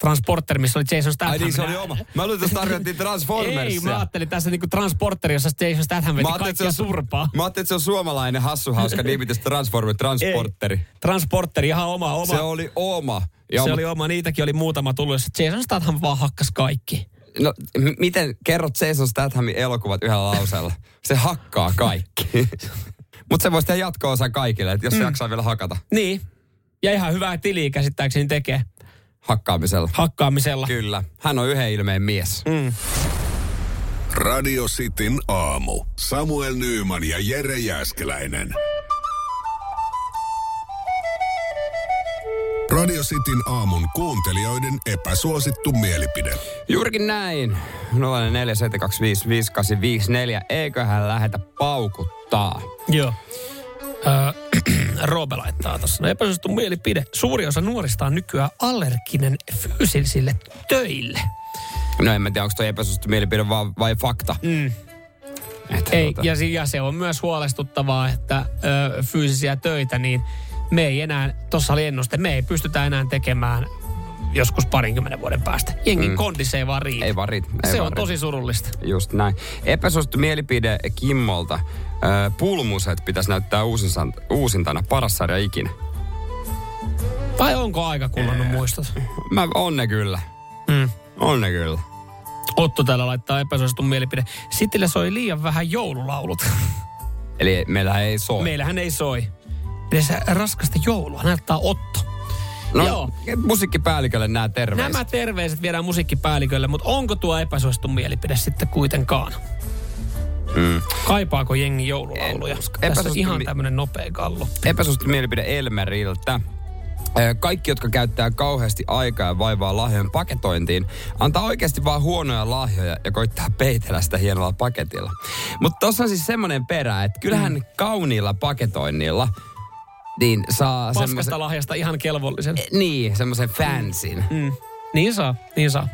Transporter, missä oli Jason Statham. Ai niin, se oli oma. Mä luulen, että tarjottiin Transformersia. Ei, mä ajattelin tässä niinku Transporter, jossa Jason Statham veti Mä ajattelin, että kaikkia se on- turpaa. Mä ajattelin, että se on suomalainen hassu hauska nimitys Transformer, Transporteri. Ei. Transporteri, ihan oma, oma. Se oli oma. Ja se mut- oli oma, niitäkin oli muutama tullut, jossa Jason Statham vaan hakkas kaikki. No, m- miten kerrot Jason Stathamin elokuvat yhdellä lauseella? Se hakkaa kaikki. Mutta se voisi tehdä jatko-osa kaikille, että jos se jaksaa vielä hakata Niin. Ja ihan hyvää tiliä käsittääkseni tekee hakkaamisella. hakkaamisella. Kyllä. Hän on yhden ilmeen mies. Mm. Radio Cityn aamu. Samuel Nyyman ja Jere Jäskeläinen. Radio Cityn aamun kuuntelijoiden epäsuosittu mielipide. Juurikin näin. 04725584. Eiköhän lähetä paukuttaa. Joo. Öö, Roope laittaa tuossa. No epäsuosittu mielipide. Suuri osa nuorista on nykyään allerginen fyysisille töille. No en mä tiedä, onko toi epäsuosittu mielipide vai, vai fakta. Mm. Että Ei, tota, ja, si- ja se on myös huolestuttavaa, että ö, fyysisiä töitä, niin me ei enää, tuossa oli ennuste, me ei pystytä enää tekemään joskus parinkymmenen vuoden päästä. Jengin mm. kondissa ei vaan riitä. Ei vaan riitä. Ei se vaan on riitä. tosi surullista. Just näin. Epäsuosittu mielipide Kimmolta. Pulmuset pitäisi näyttää uusinsan, uusintana. Paras sarja ikinä. Vai onko aika kullannut muistot? Mä, on ne kyllä. Mm. On ne kyllä. Otto täällä laittaa epäsuositun mielipide. Sitille soi liian vähän joululaulut. Eli meillä ei soi. Meillähän ei soi. Edes raskasta joulua, näyttää Otto. no, Joo. musiikkipäällikölle nämä terveiset. Nämä terveiset viedään musiikkipäällikölle, mutta onko tuo epäsuosittu mielipide sitten kuitenkaan? Mm. Kaipaako jengi joululauluja? Tässä Epäsuosittu ihan tämmönen nopea kallo. Epäsuosittu mielipide Elmeriltä. Kaikki, jotka käyttää kauheasti aikaa ja vaivaa lahjojen paketointiin, antaa oikeasti vaan huonoja lahjoja ja koittaa peitellä sitä hienolla paketilla. Mutta tuossa on siis semmoinen perä, että kyllähän mm. kauniilla paketoinnilla niin saa Paskasta semmoisen... lahjasta ihan kelvollisen. Niin, semmoisen fansin. Mm. Niin saa, niin saa.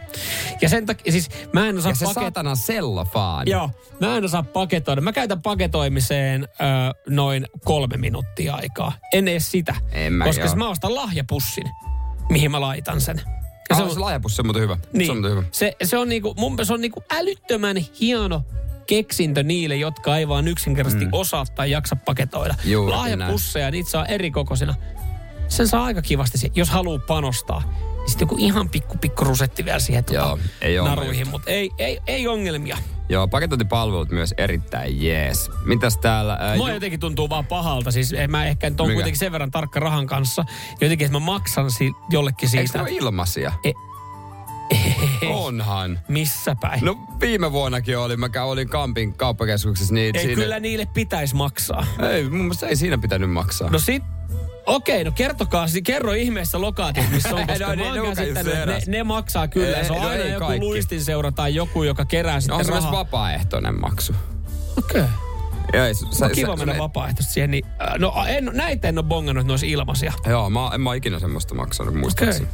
Ja sen takia, siis mä en osaa Ja se paket... saatana sellofaani. Joo, mä en osaa paketoida. Mä käytän paketoimiseen ö, noin kolme minuuttia aikaa. En edes sitä. En mä, koska mä ostan lahjapussin, mihin mä laitan sen. Ja se, se lahjapussi on muuten hyvä. Niin. Se on muuten hyvä. Se, se on, niinku, mun, se on niinku älyttömän hieno keksintö niille, jotka ei vaan yksinkertaisesti mm. osaa tai jaksa paketoida. Juu, Lahjapusseja, niitä saa eri kokoisina. Sen saa aika kivasti, jos haluaa panostaa. Sitten joku ihan pikku, pikku rusetti vielä siihen Joo, tota, ei naruihin, mutta ei, ei, ei ongelmia. Joo, paketointipalvelut myös erittäin jees. Mitäs täällä... Ää, Mua Ju- jotenkin tuntuu vaan pahalta. Siis en mä ehkä nyt on kuitenkin sen verran tarkka rahan kanssa. Jotenkin, että mä maksan si- jollekin Eikö siitä. ne ole ilmaisia? E- Onhan. Missä päin? No viime vuonnakin oli, mä olin Kampin kauppakeskuksessa, niin ei siinä... kyllä niille pitäisi maksaa. Ei, mun mielestä ei siinä pitänyt maksaa. No sit, okei, no kertokaa, si- kerro ihmeessä lokaatiot, missä on, koska No, ne- ne on ne, ne, maksaa kyllä. Ei, se on no aina ei joku kaikki. luistinseura tai joku, joka kerää no, sitten on se myös rahaa. vapaaehtoinen maksu. Okei. Okay. Ei, se, se, No, kiva mennä se, vapaaehtoisesti siihen. Niin, äh, no en, näitä en ole bongannut, että ne olisi ilmaisia. Joo, mä, en mä ikinä semmoista maksanut, muistaakseni.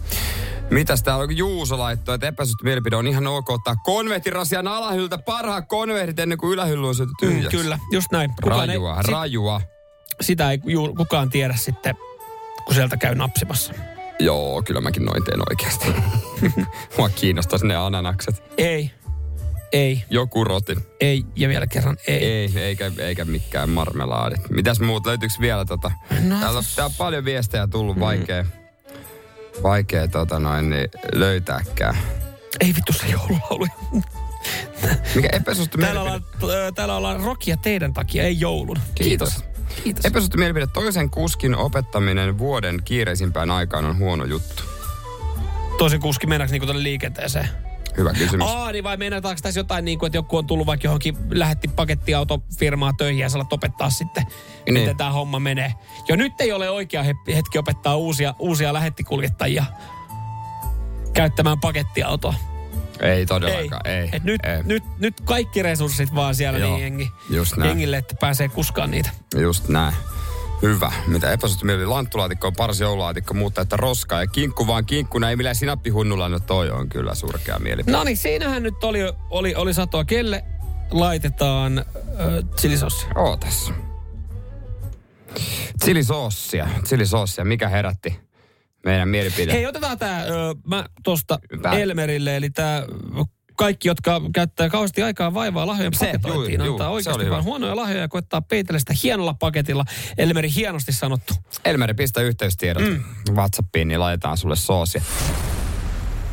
Mitäs täällä on? Juuso laittoi, että epäsuhti mielipide on ihan ok ottaa konvehtirasian alahylltä parhaat konvehdit ennen kuin ylähylly on syöty Mm, tyhjäksi. kyllä, just näin. Kukaan Rajua, ei, sit- rajua. Sitä ei kukaan tiedä sitten, kun sieltä käy napsimassa. Joo, kyllä mäkin noin teen oikeasti. Mua kiinnostaisi ne ananakset. Ei, ei, Joku rotin. ei ja vielä kerran ei. Ei, eikä, eikä mikään marmelaadit. Mitäs muut? Löytyykö vielä tota? No, täällä, on, täällä on paljon viestejä tullut, vaikea, vaikea tota noin, niin löytääkään. Ei vittu se joululaulu. Mikä epäsuosittu Täällä ollaan, täällä ollaan rokia teidän takia, ei joulun. Kiitos. Kiitos. Epäsuosittu mielipide. Toisen kuskin opettaminen vuoden kiireisimpään aikaan on huono juttu. Toisen kuski mennäänkö niinku tuonne liikenteeseen? Hyvä kysymys. Aa, niin vai meinataanko tässä jotain niin kuin, että joku on tullut vaikka johonkin, lähetti pakettiautofirmaa töihin ja sä opettaa sitten, Niin. miten tämä homma menee. Jo nyt ei ole oikea he- hetki opettaa uusia, uusia lähettikuljettajia käyttämään pakettiautoa. Ei todellakaan, ei. Et nyt, ei. Nyt, nyt kaikki resurssit vaan siellä Joo, niin jengi, just näin. jengille, että pääsee kuskaan niitä. Just näin. Hyvä. Mitä epäsuosittu mielipide? Lanttulaatikko on paras joululaatikko, mutta että roskaa ja kinkku vaan kinkkuna. Ei millään sinappihunnulla, no toi on kyllä surkea mielipide. No niin, siinähän nyt oli, oli, oli satoa. Kelle laitetaan äh, chilisossi? Ootas. Chilisoossia. Chilisoossia. Mikä herätti meidän mielipide? Hei, otetaan tämä, mä tosta Hyvä. Elmerille, eli tämä kaikki, jotka käyttää kauheasti aikaa vaivaa lahjojen Se, paketointiin, juu, juu, antaa se oikeasti vaan huonoja lahjoja ja koettaa peitellä sitä hienolla paketilla. Elmeri hienosti sanottu. Elmeri, pistä yhteystiedot mm. WhatsAppiin, niin laitetaan sulle soosia.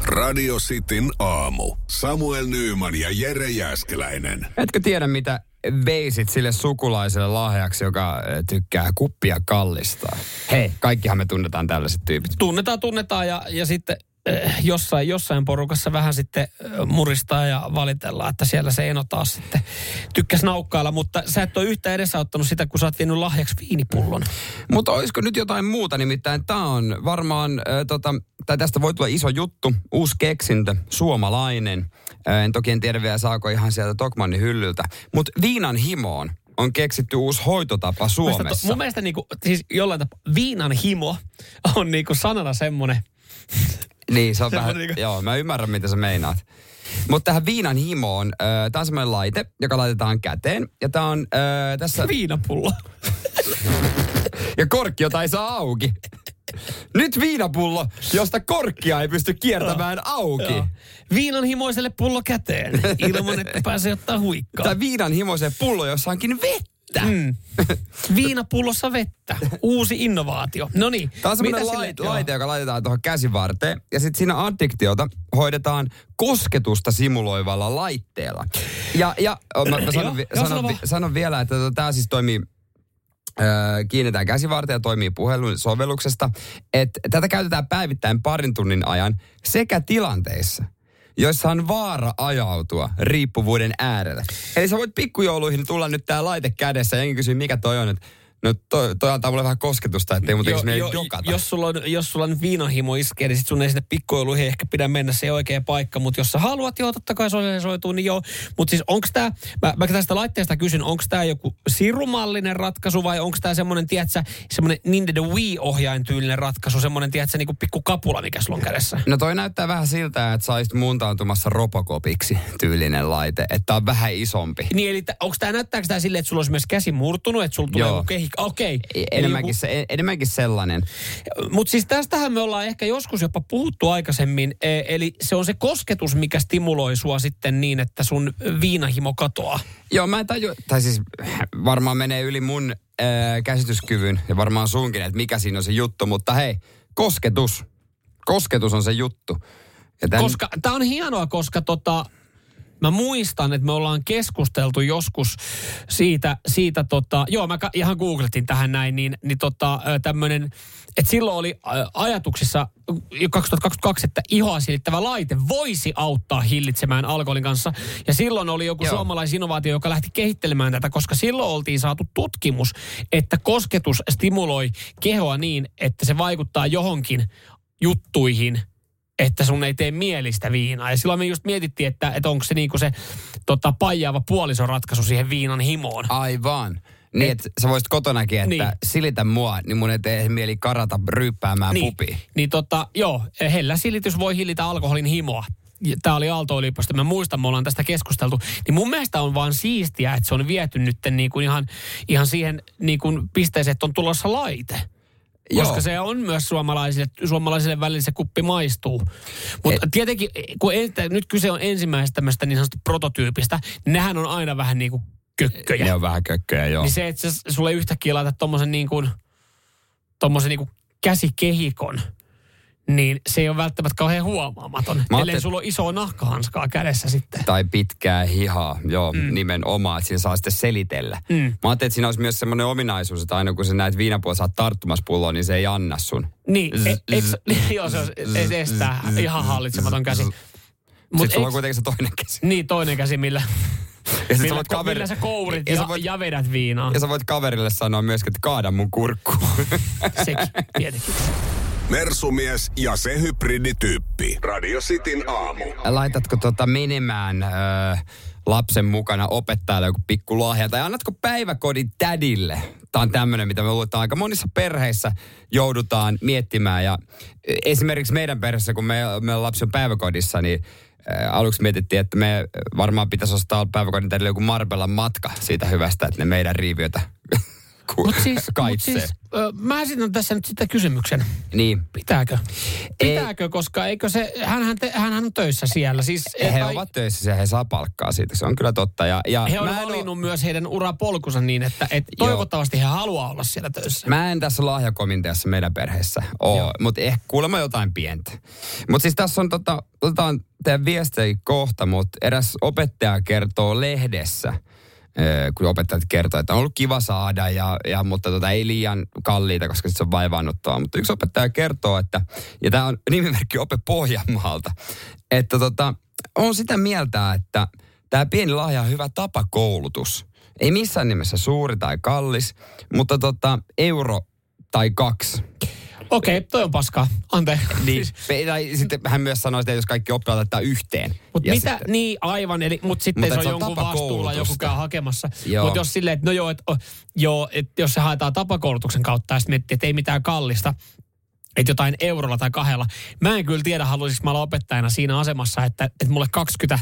Radio Cityn aamu. Samuel Nyyman ja Jere Jäskeläinen. Etkö tiedä, mitä veisit sille sukulaiselle lahjaksi, joka ö, tykkää kuppia kallistaa? Hei, kaikkihan me tunnetaan tällaiset tyypit. Tunnetaan, tunnetaan ja, ja sitten eh, jossain, jossain porukassa vähän sitten eh, muristaa ja valitellaan, että siellä se eno taas sitten tykkäs naukkailla, mutta sä et ole yhtään edesauttanut sitä, kun sä oot vienyt lahjaksi viinipullon. Mutta olisiko nyt jotain muuta, nimittäin tämä on varmaan, ö, tota, tai tästä voi tulla iso juttu, uusi keksintö, suomalainen. Ö, en toki en tiedä vielä saako ihan sieltä Tokmannin hyllyltä, mutta viinan himoon on keksitty uusi hoitotapa Mielestä Suomessa. to- Mun mielestä niinku, siis jollain tapaa viinan himo on niinku sanana semmoinen. Niin, se on vähän, niinku- joo, mä ymmärrän mitä sä meinaat. Mutta tähän viinan himoon, äh, tämä on semmoinen laite, joka laitetaan käteen. Ja tää on äh, tässä, Viinapullo. ja korkki, jota ei saa auki. Nyt viinapullo, josta korkkia ei pysty kiertämään auki. Joo. Viinan himoiselle pullo käteen, ilman että pääsee ottaa huikkaa. Tai viinan himoiseen pullo, jossa onkin vettä. Mm. Viinapullossa vettä. Uusi innovaatio. No niin. Tämä on semmoinen mitä sille- laite, joka laitetaan tuohon käsivarteen. Ja sitten siinä addiktiota hoidetaan kosketusta simuloivalla laitteella. Ja, ja oh, mä, mä sanon, vi- sanon, sano vi- sanon vielä, että tämä siis toimii kiinnitään käsivarteen ja toimii puhelun sovelluksesta. että tätä käytetään päivittäin parin tunnin ajan sekä tilanteissa, joissa on vaara ajautua riippuvuuden äärelle. Eli sä voit pikkujouluihin tulla nyt tää laite kädessä ja kysyy, mikä toi on. Että no toi, toi antaa mulle vähän kosketusta, ettei mun tekisi mieli dokata. jos, sulla on, jos sulla on viinahimo iskee, niin sit sun ei sinne pikkuiluihin ehkä pidä mennä se oikea paikka. Mutta jos sä haluat, joo, totta kai sosiaalisoituu, niin joo. Mutta siis onko tämä, mä, mä tästä laitteesta kysyn, onko tämä joku sirumallinen ratkaisu vai onko tämä semmoinen, tiedätkö, semmoinen Nintendo Wii-ohjain tyylinen ratkaisu, semmoinen, tiedätkö, niinku pikku kapula, mikä sulla on kädessä? No toi näyttää vähän siltä, että sä olisit muuntautumassa robokopiksi tyylinen laite. Että tää on vähän isompi. Niin, eli onko tämä, näyttääkö tämä silleen, että sulla olisi myös käsi murtunut, että sulla tulee joku kehik... Okei. Okay. Enemmänkin, se, enemmänkin sellainen. Mutta siis tästähän me ollaan ehkä joskus jopa puhuttu aikaisemmin. E- Eli se on se kosketus, mikä stimuloi sua sitten niin, että sun viinahimo katoaa. Joo, mä en taju, tai siis varmaan menee yli mun ää, käsityskyvyn ja varmaan sunkin, että mikä siinä on se juttu. Mutta hei, kosketus. Kosketus on se juttu. Ja tän, Koska tämä on hienoa, koska tota, mä muistan, että me ollaan keskusteltu joskus siitä, siitä tota, joo mä ihan googletin tähän näin, niin, niin tota, tämmöinen, että silloin oli ajatuksissa jo 2022, että ihoa silittävä laite voisi auttaa hillitsemään alkoholin kanssa. Ja silloin oli joku Joo. suomalaisinnovaatio, joka lähti kehittelemään tätä, koska silloin oltiin saatu tutkimus, että kosketus stimuloi kehoa niin, että se vaikuttaa johonkin juttuihin, että sun ei tee mielistä viinaa. Ja silloin me just mietittiin, että, että onko se niinku se tota, paijaava puolisoratkaisu siihen viinan himoon. Aivan. Niin, että sä voisit kotonakin, että Niin. silitä mua, niin mun ei tee mieli karata ryyppäämään niin, pupiin. niin tota, joo, hellä silitys voi hillitä alkoholin himoa. Tämä oli Aalto-yliopisto, mä muistan, me ollaan tästä keskusteltu. Niin mun mielestä on vaan siistiä, että se on viety nyt niin kuin ihan, ihan siihen niin kuin pisteeseen, että on tulossa laite. Koska Joo. se on myös suomalaisille, suomalaisille välillä se kuppi maistuu. Mutta Et- tietenkin, kun en, nyt kyse on ensimmäisestä tämmöistä niin sanotusta prototyypistä, niin nehän on aina vähän niin kuin kökköjä. Ne on vähän kökköjä, joo. Niin se, että sulle yhtäkkiä laitat tommosen niin kuin, tommosen niin kuin käsikehikon, niin se ei ole välttämättä kauhean huomaamaton. Mä Ellei sulla ole isoa nahkahanskaa kädessä sitten. Tai pitkää hihaa, joo, mm. nimenomaan, että siinä saa sitten selitellä. Mm. Mä ajattelin, että siinä olisi myös semmoinen ominaisuus, että aina kun sä näet viinapuolella saat tarttumassa pulloon, niin se ei anna sun. Niin, e, joo, se estää ihan hallitsematon käsi. Mut Sitten sulla on kuitenkin se toinen käsi. Niin, toinen käsi, millä, Ja sä millä, voit kaveri- millä sä kourit ja ja, sä voit- ja vedät viinaa. Ja sä voit kaverille sanoa myöskin, että kaada mun kurkku. Sekin, tietenkin. Mersumies ja se hybridityyppi. Radio Cityn aamu. Laitatko tota menemään ö, lapsen mukana opettajalle joku pikku lahja? Tai annatko päiväkodin tädille? Tämä on tämmöinen, mitä me luultaan aika monissa perheissä joudutaan miettimään. Ja ö, esimerkiksi meidän perheessä, kun me, meidän lapsi on päiväkodissa, niin ö, aluksi mietittiin, että me varmaan pitäisi ostaa päiväkodin tädille joku Marbellan matka siitä hyvästä, että ne meidän riiviötä ku, Mutta siis, mut kaitsee. siis ö, mä esitän tässä nyt sitten kysymyksen. Niin. Pitääkö? Ei. Pitääkö, koska eikö se, hänhän, te, hänhän on töissä siellä. Siis, He tai- ovat töissä ja he saa palkkaa siitä. Se on kyllä totta. Ja, ja He on oo- valinnut myös heidän urapolkunsa niin, että et Joo. toivottavasti he haluaa olla siellä töissä. Mä en tässä lahjakomiteassa meidän perheessä oo, mutta ehkä kuulemma jotain pientä. Mutta siis tässä on tota, otetaan teidän viestejä kohta, mutta eräs opettaja kertoo lehdessä, kun opettajat kertoo, että on ollut kiva saada, ja, ja, mutta tota, ei liian kalliita, koska se on vaivaannuttavaa. Mutta yksi opettaja kertoo, että, ja tämä on nimimerkki Ope Pohjanmaalta, että tota, on sitä mieltä, että tämä pieni lahja on hyvä tapa koulutus. Ei missään nimessä suuri tai kallis, mutta tota, euro tai kaksi. Okei, okay, toi on paskaa. Anteeksi. Niin, tai sitten hän myös sanoi että jos kaikki oppilaat laittaa yhteen. Mutta Ja mitä, sitten- niin aivan, eli, mutta sitten Mutta se on se on jonkun vastuulla, joku käy hakemassa. Mutta jos silleen, että no joo, et, o, joo et jos se haetaan tapakoulutuksen kautta ja sitten miettii, että ei mitään kallista, että jotain eurolla tai kahdella. Mä en kyllä tiedä, haluaisinko mä olla opettajana siinä asemassa, että, että mulle 20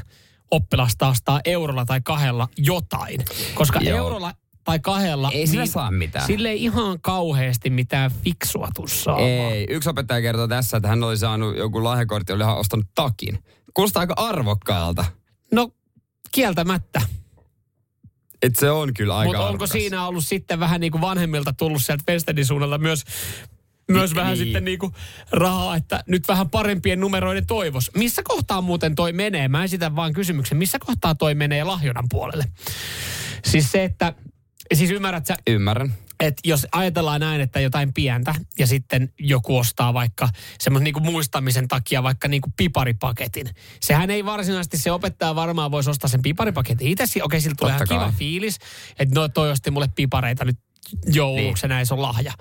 oppilasta ostaa eurolla tai kahdella jotain. Koska Joo. eurolla tai kahdella... Ei sillä saa mitään. Sille ei ihan kauheasti mitään fiksua saamaan. Ei, yksi opettaja kertoo tässä, että hän oli saanut joku lahjakortti, oli ihan ostanut takin. Kuulostaa aika arvokkaalta. No, kieltämättä. Että se on kyllä aika Mutta onko arvokas. siinä ollut sitten vähän niin kuin vanhemmilta tullut sieltä Westedin suunnalta myös, myös vähän niin. sitten niin kuin rahaa, että nyt vähän parempien numeroiden toivos. Missä kohtaa muuten toi menee? Mä esitän vaan kysymyksen, missä kohtaa toi menee lahjonnan puolelle? Siis se, että, siis ymmärrät sä, Ymmärrän. että jos ajatellaan näin, että jotain pientä ja sitten joku ostaa vaikka semmoisen niinku muistamisen takia vaikka niinku piparipaketin. Sehän ei varsinaisesti, se opettaja varmaan voisi ostaa sen piparipaketin itse. Okei, sillä tulee ihan kiva fiilis, että no toi osti mulle pipareita nyt jouluksi, niin. näin se on lahja.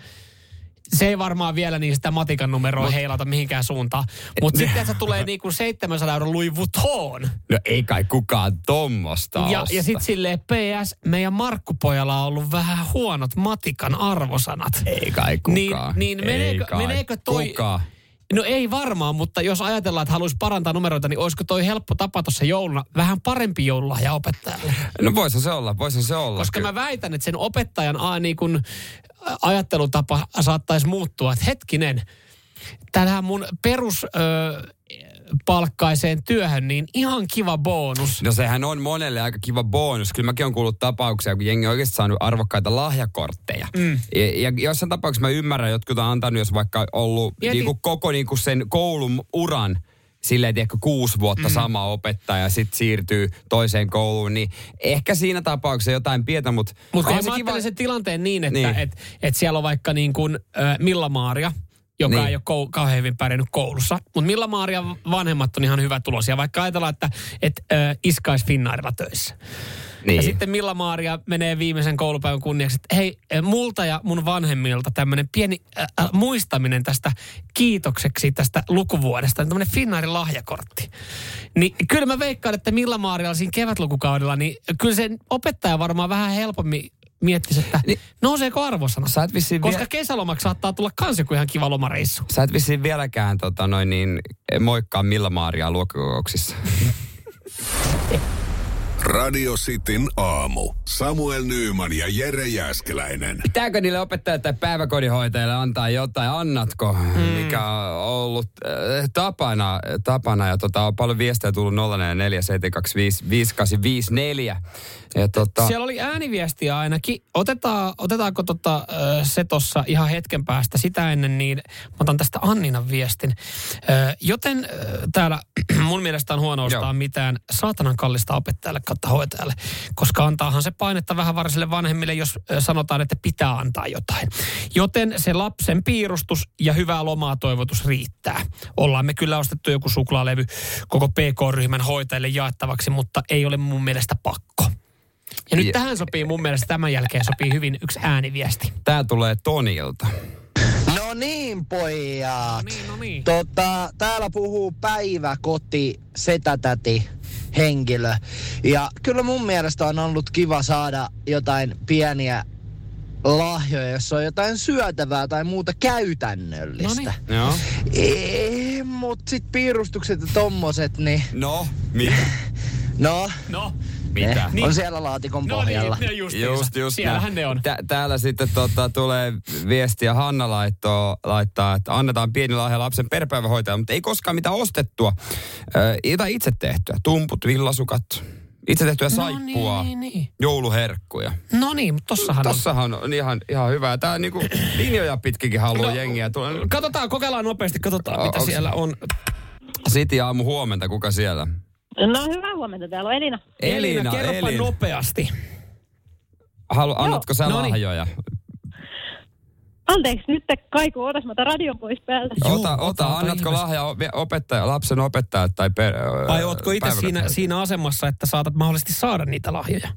Se ei varmaan vielä niin sitä matikan numeroa Mut, heilata mihinkään suuntaan. Mutta sitten se tulee niinku 700 euron Louis Vuitton. No ei kai kukaan tommosta Ja, osta. ja sitten silleen PS, meidän Markkupojalla on ollut vähän huonot matikan arvosanat. Ei kai kukaan. Niin, niin Ei meneekö, kai meneekö toi... Kukaan. No ei varmaan, mutta jos ajatellaan, että haluaisi parantaa numeroita, niin olisiko toi helppo tapa tuossa jouluna vähän parempi joululahja opettajalle? No voisi se olla, voisi se olla. Koska kyllä. mä väitän, että sen opettajan a, niin kun, ajattelutapa saattaisi muuttua, että hetkinen, tähän mun perus... Ö, palkkaiseen työhön, niin ihan kiva bonus. No sehän on monelle aika kiva bonus. Kyllä mäkin olen kuullut tapauksia, kun jengi on oikeasti saanut arvokkaita lahjakortteja. Mm. Ja, ja jossain tapauksessa mä ymmärrän, jotkut on antanut, jos vaikka ollut Mieti- niinku koko niinku sen koulun uran silleen, että ehkä kuusi vuotta mm. sama opettaja ja sitten siirtyy toiseen kouluun, niin ehkä siinä tapauksessa jotain pientä, mutta... Mutta mä se ajattelen sen tilanteen niin, että Niin. Et, et siellä on vaikka niin kuin äh, Milla Maaria, joka Niin. ei ole kou- kauhean hyvin pärjännyt koulussa. Mutta Milla Maaria vanhemmat on ihan hyvä tulosia. Vaikka ajatellaan, että et, äh, Iska olisi Finnairilla töissä. Niin. Ja sitten Milla Maaria menee viimeisen koulupäivän kunniaksi, että hei, äh, multa ja mun vanhemmilta tämmöinen pieni äh, äh, muistaminen tästä kiitokseksi tästä lukuvuodesta, niin tämmöinen Finnairin lahjakortti. Niin kyllä mä veikkaan, että Milla Maarialla siinä kevätlukukaudella, niin kyllä se opettaja varmaan vähän helpommin miettisi, että Niin. nouseeko arvosana. Sä et vissiin Koska vie- kesälomaksi saattaa tulla kans joku ihan kiva lomareissu. Sä et vissiin vieläkään tota, noin niin, moikkaa Milla Maaria luokkakokouksissa. Radio Cityn aamu. Samuel Nyyman ja Jere Jäskeläinen. Pitääkö niille opettajille tai päiväkodinhoitajille antaa jotain? Annatko? Mm. Mikä on ollut äh, tapana, tapana. Ja tota, on paljon viestejä tullut 044 Ja tota, Siellä oli ääniviestiä ainakin. Otetaan, otetaanko tota, se tuossa ihan hetken päästä sitä ennen, niin mä otan tästä Anninan viestin. Joten täällä mun mielestä on huono ostaa Joo. mitään saatanan kallista opettajalle kautta hoitajalle, koska antaahan se painetta vähän varsille vanhemmille, jos sanotaan, että pitää antaa jotain. Joten se lapsen piirustus ja hyvää lomaa toivotus riittää. Ollaan me kyllä ostettu joku suklaalevy koko PK-ryhmän hoitajille jaettavaksi, mutta ei ole mun mielestä pakko. Ja nyt Ja- tähän sopii mun mielestä tämän jälkeen sopii hyvin yksi ääniviesti. tää tulee Tonilta. No niin, pojat. No niin, no niin. Tota, täällä puhuu päiväkoti, setätäti, henkilö. Ja kyllä mun mielestä on ollut kiva saada jotain pieniä lahjoja, jos on jotain syötävää tai muuta käytännöllistä. Noniin. Joo. Ei, mut sit piirustukset ja tommoset, niin No, mitä? no, No, Mitä? Ne on siellä laatikon No pohjalla. niin, ne just, Just, just Siellähän näin. ne on. Tä- täällä sitten tota, tulee viestiä, Hanna laittoo, laittaa, että annetaan pieni lahja lapsen perpäivähoitajalle, mutta ei koskaan mitään ostettua. Ö, jotain itse tehtyä. Tumput, villasukat, itse tehtyä saippua, niin, niin. jouluherkkuja. No niin, mutta tossahan on. Tossahan on ihan, ihan hyvä. Tää niinku linjoja pitkikin haluaa No, jengiä. Tulee Katsotaan, kokeillaan nopeasti, katsotaan O- mitä onks- siellä on. City aamu huomenta, kuka siellä? No hyvää huomenta, täällä on Elina. Elina, kerropa Elina. nopeasti. Halu, annatko sä Noniin. lahjoja? Anteeksi, nyt te kaiku, otas mä otan radion pois päältä. Joo, ota, ota, ota, annatko ihmeessä. lahja opettaja, lapsen opettaja tai per, Vai ootko itse siinä, siinä asemassa, että saatat mahdollisesti saada niitä lahjoja?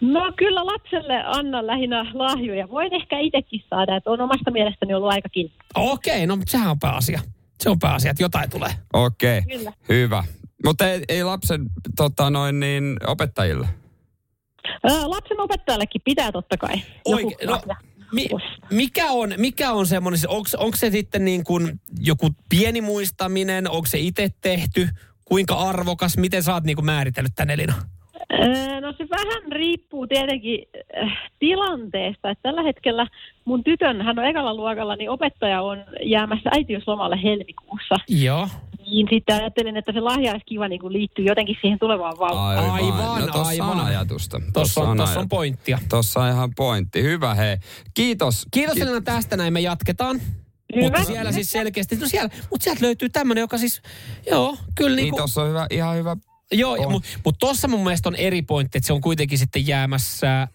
No kyllä lapselle annan lähinnä lahjoja. Voin ehkä itsekin saada, että on omasta mielestäni ollut aikakin. Okei, no mutta sehän on pääasia. Se on pääasia, että jotain tulee. Okei, okay. Kyllä. hyvä. Mutta ei, ei lapsen tota, noin niin, opettajille. Ää, lapsen opettajallekin pitää totta kai. joku Oikein, no, mi, mikä on, mikä on semmoinen, onko se sitten niin kuin joku pieni muistaminen, onko se itse tehty, kuinka arvokas, miten sä oot niin kuin määritellyt tän Elina? No se vähän riippuu tietenkin äh, tilanteesta. Että tällä hetkellä mun tytön, hän on ekalla luokalla, niin opettaja on jäämässä äitiyslomalle helmikuussa. Joo. Niin sitten ajattelin, että se lahja olisi kiva niin kuin liittyy jotenkin siihen tulevaan vauhtiin. Aivan, no, tossa aivan. on ajatusta. Tossa on, tossa on ajat- pointtia. Tossa on ihan pointti. Hyvä hei. Kiitos. Kiitos Ki- Elina tästä, näin me jatketaan. Hyvä. Mutta siellä siis selkeästi, no siellä, mutta sieltä löytyy tämmöinen, joka siis, joo, kyllä Niin niin kuin, tossa on hyvä, ihan hyvä. joo, on. mutta mut tossa mun mielestä on eri pointti, että se on kuitenkin sitten jäämässä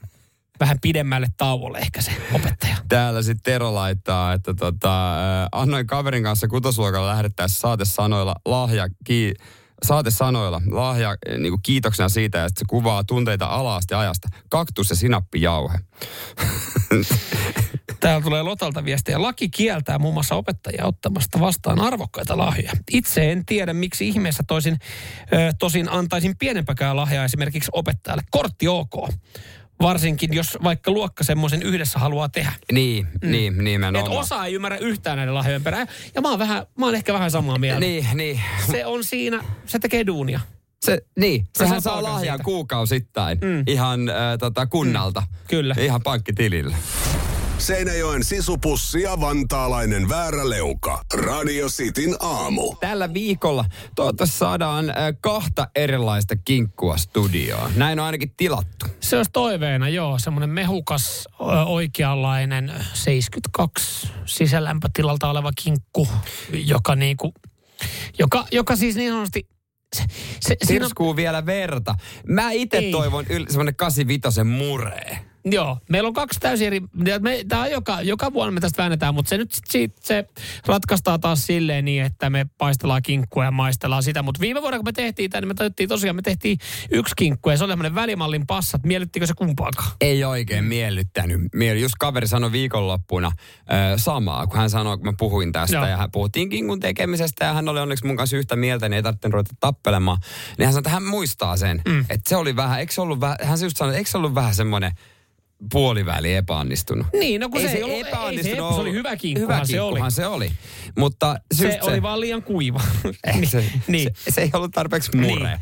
vähän pidemmälle tauolle ehkä se opettaja. Täällä sitten Tero laittaa, että tota, äh, annoin kaverin kanssa kutosluokalla lähdettäessä saatesanoilla lahja, ki, saatesanoilla lahja äh, niin kiitoksena siitä, että se kuvaa tunteita alaasti ajasta. Kaktus ja sinappijauhe. Täällä tulee Lotalta viestiä. Laki kieltää muun muassa opettajia ottamasta vastaan arvokkaita lahjoja. Itse en tiedä, miksi ihmeessä toisin, ö, tosin antaisin pienempäkään lahjaa esimerkiksi opettajalle. Kortti ok. Varsinkin, jos vaikka luokka semmoisen yhdessä haluaa tehdä. Niin, mm. niin, nimenomaan. Et osa ei ymmärrä yhtään näiden lahjojen perään. Ja mä oon, vähän, mä oon ehkä vähän samaa mieltä. Niin, niin. Se on siinä, se tekee duunia. Se, niin, saa sehän saa palkan lahjan siitä. kuukausittain mm. ihan äh, tota, kunnalta. Mm. Kyllä. Ihan pankkitilillä. Seinäjoen sisupussi ja vantaalainen vääräleuka. Radio Cityn aamu. Tällä viikolla toivottavasti saadaan äh, kahta erilaista kinkkua studioon. Näin on ainakin tilattu. Se olisi toiveena, joo. Semmoinen mehukas, oikeanlainen 72 sisälämpötilalta oleva kinkku, joka niinku, joka, joka siis niin sanotusti, se, se, siinä, Tirskuu vielä verta. Mä itse toivon yl- semmonen 85 muree. Joo, meillä on kaksi täysin eri, me, tää joka, joka vuonna me tästä väännetään, mutta se nyt sit, sit, se ratkaistaan taas silleen niin, että me paistellaan kinkkua ja maistellaan sitä, mutta viime vuonna kun me tehtiin tämä, niin me tajuttiin tosiaan, me tehtiin yksi kinkku ja se oli semmoinen välimallin passat, miellyttikö se kumpaakaan? Ei oikein miellyttänyt. Mieli, just kaveri sanoi viikonloppuna ö, samaa, kun hän sanoi, kun mä puhuin tästä Joo. ja hän puhuttiin kinkun tekemisestä ja hän oli onneksi mun kanssa yhtä mieltä, niin ei tarvitse ruveta tappelemaan. Niin hän sanoi, että hän muistaa sen, mm. että se oli vähän, eikö se ollut vähän, hän just sanoi, että eikö se ollut vähän semmoinen puoliväli epäonnistunut. Niin, no kun se ei ollut- ei se epä- se oli hyvä kinkkuhan hyvä se oli. se oli. Mutta Se, just oli vaan liian kuiva. Eh, se, niin. se, se, ei ollut tarpeeksi mure. Niin.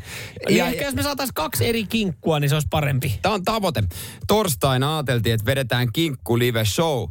Niin Ja, ehkä jos me saataisiin kaksi eri kinkkua, niin se olisi parempi. Tämä on tavoite. Torstaina ajateltiin, että vedetään kinkku live show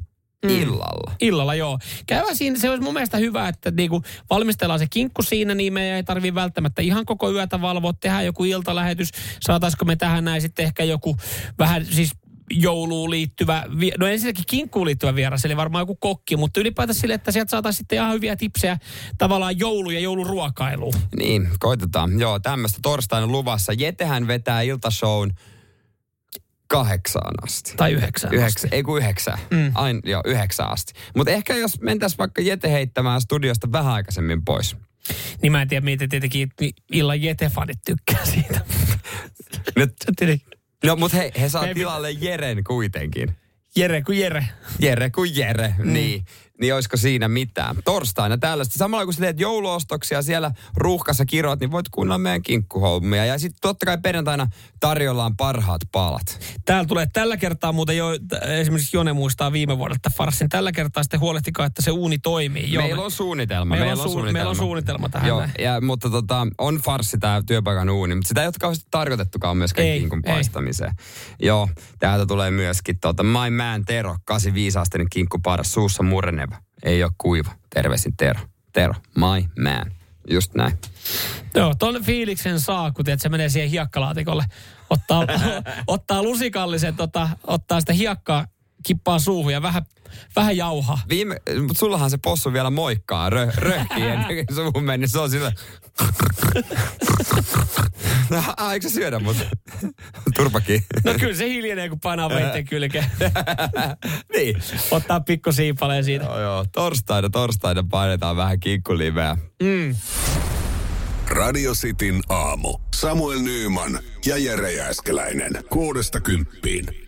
illalla. Illalla, joo. Käydään siinä, se olisi mun mielestä hyvä, että niinku valmistellaan se kinkku siinä, niin me ei tarvi välttämättä ihan koko yötä valvoa, tehdään joku iltalähetys. Saataisiko me tähän näin sitten ehkä joku vähän siis jouluun liittyvä, no ensinnäkin kinkkuun liittyvä vieras, eli varmaan joku kokki, mutta ylipäätään sille, että sieltä saataisiin sitten ihan hyviä tipsejä tavallaan joulu- ja jouluruokailuun. Niin, koitetaan. Joo, tämmöistä torstaina luvassa. Jetehän vetää iltashown kahdeksaan asti. Tai yhdeksän. Yhdeksän, ei kun yhdeksän. Mm. Ain, joo, yhdeksän asti. Mutta ehkä jos mentäisiin vaikka Jete heittämään studiosta vähän aikaisemmin pois. Niin mä en tiedä, miten tietenkin illan Jete-fanit tykkää siitä. Nyt. No mutta hei, he saa tilalle Jeren kuitenkin. Jere kuin Jere. Jere kuin Jere, mm. niin. Niin olisiko siinä mitään. Torstaina tällaista. Samalla kun sä teet jouluostoksia siellä ruuhkassa kirjoit, niin voit kuunnella meidän kinkkuhommia. Ja sitten totta kai perjantaina tarjolla on parhaat palat. Täällä tulee tällä kertaa muuten jo, esimerkiksi Jone muistaa viime vuodelta Farsin. Tällä kertaa sitten huolehtikaa, että se uuni toimii. Joo, meillä me- on suunnitelma. Meillä on suun- meillä on suunnitelma tähän Joo, ja, mutta tota, on farssi tämä työpaikan uuni, mutta sitä ei ole kauheasti tarkoitettukaan myöskään Ei, kinkun ei. paistamiseen. Joo, täältä tulee myöskin tota, My Man Tero, 85 asteinen kinkku paras, suussa mureneva. Ei ole kuiva. Terveisin Tero. Tero, My Man. Just näin. Joo, ton fiiliksen saa, kun tiedät, se menee siihen hiekkalaatikolle. Ottaa, ottaa lusikallisen, tota, ottaa sitä hiekkaa, kippaa suuhun ja vähän, vähän jauhaa. Viime, mutta sullahan se possu vielä moikkaa rö, kuin suuhun meni. Se on sillä... No, ah, eikö se syödä mut? Turpakin. No kyllä se hiljenee, kun painaa veitteen kylkeen. niin. Ottaa pikku siipaleen siitä. Joo, joo. Torstaina, torstaina painetaan vähän kinkkuliveä. Radio Cityn aamu. Samuel Nyyman ja Jere Jääskeläinen. Kuudesta kymppiin.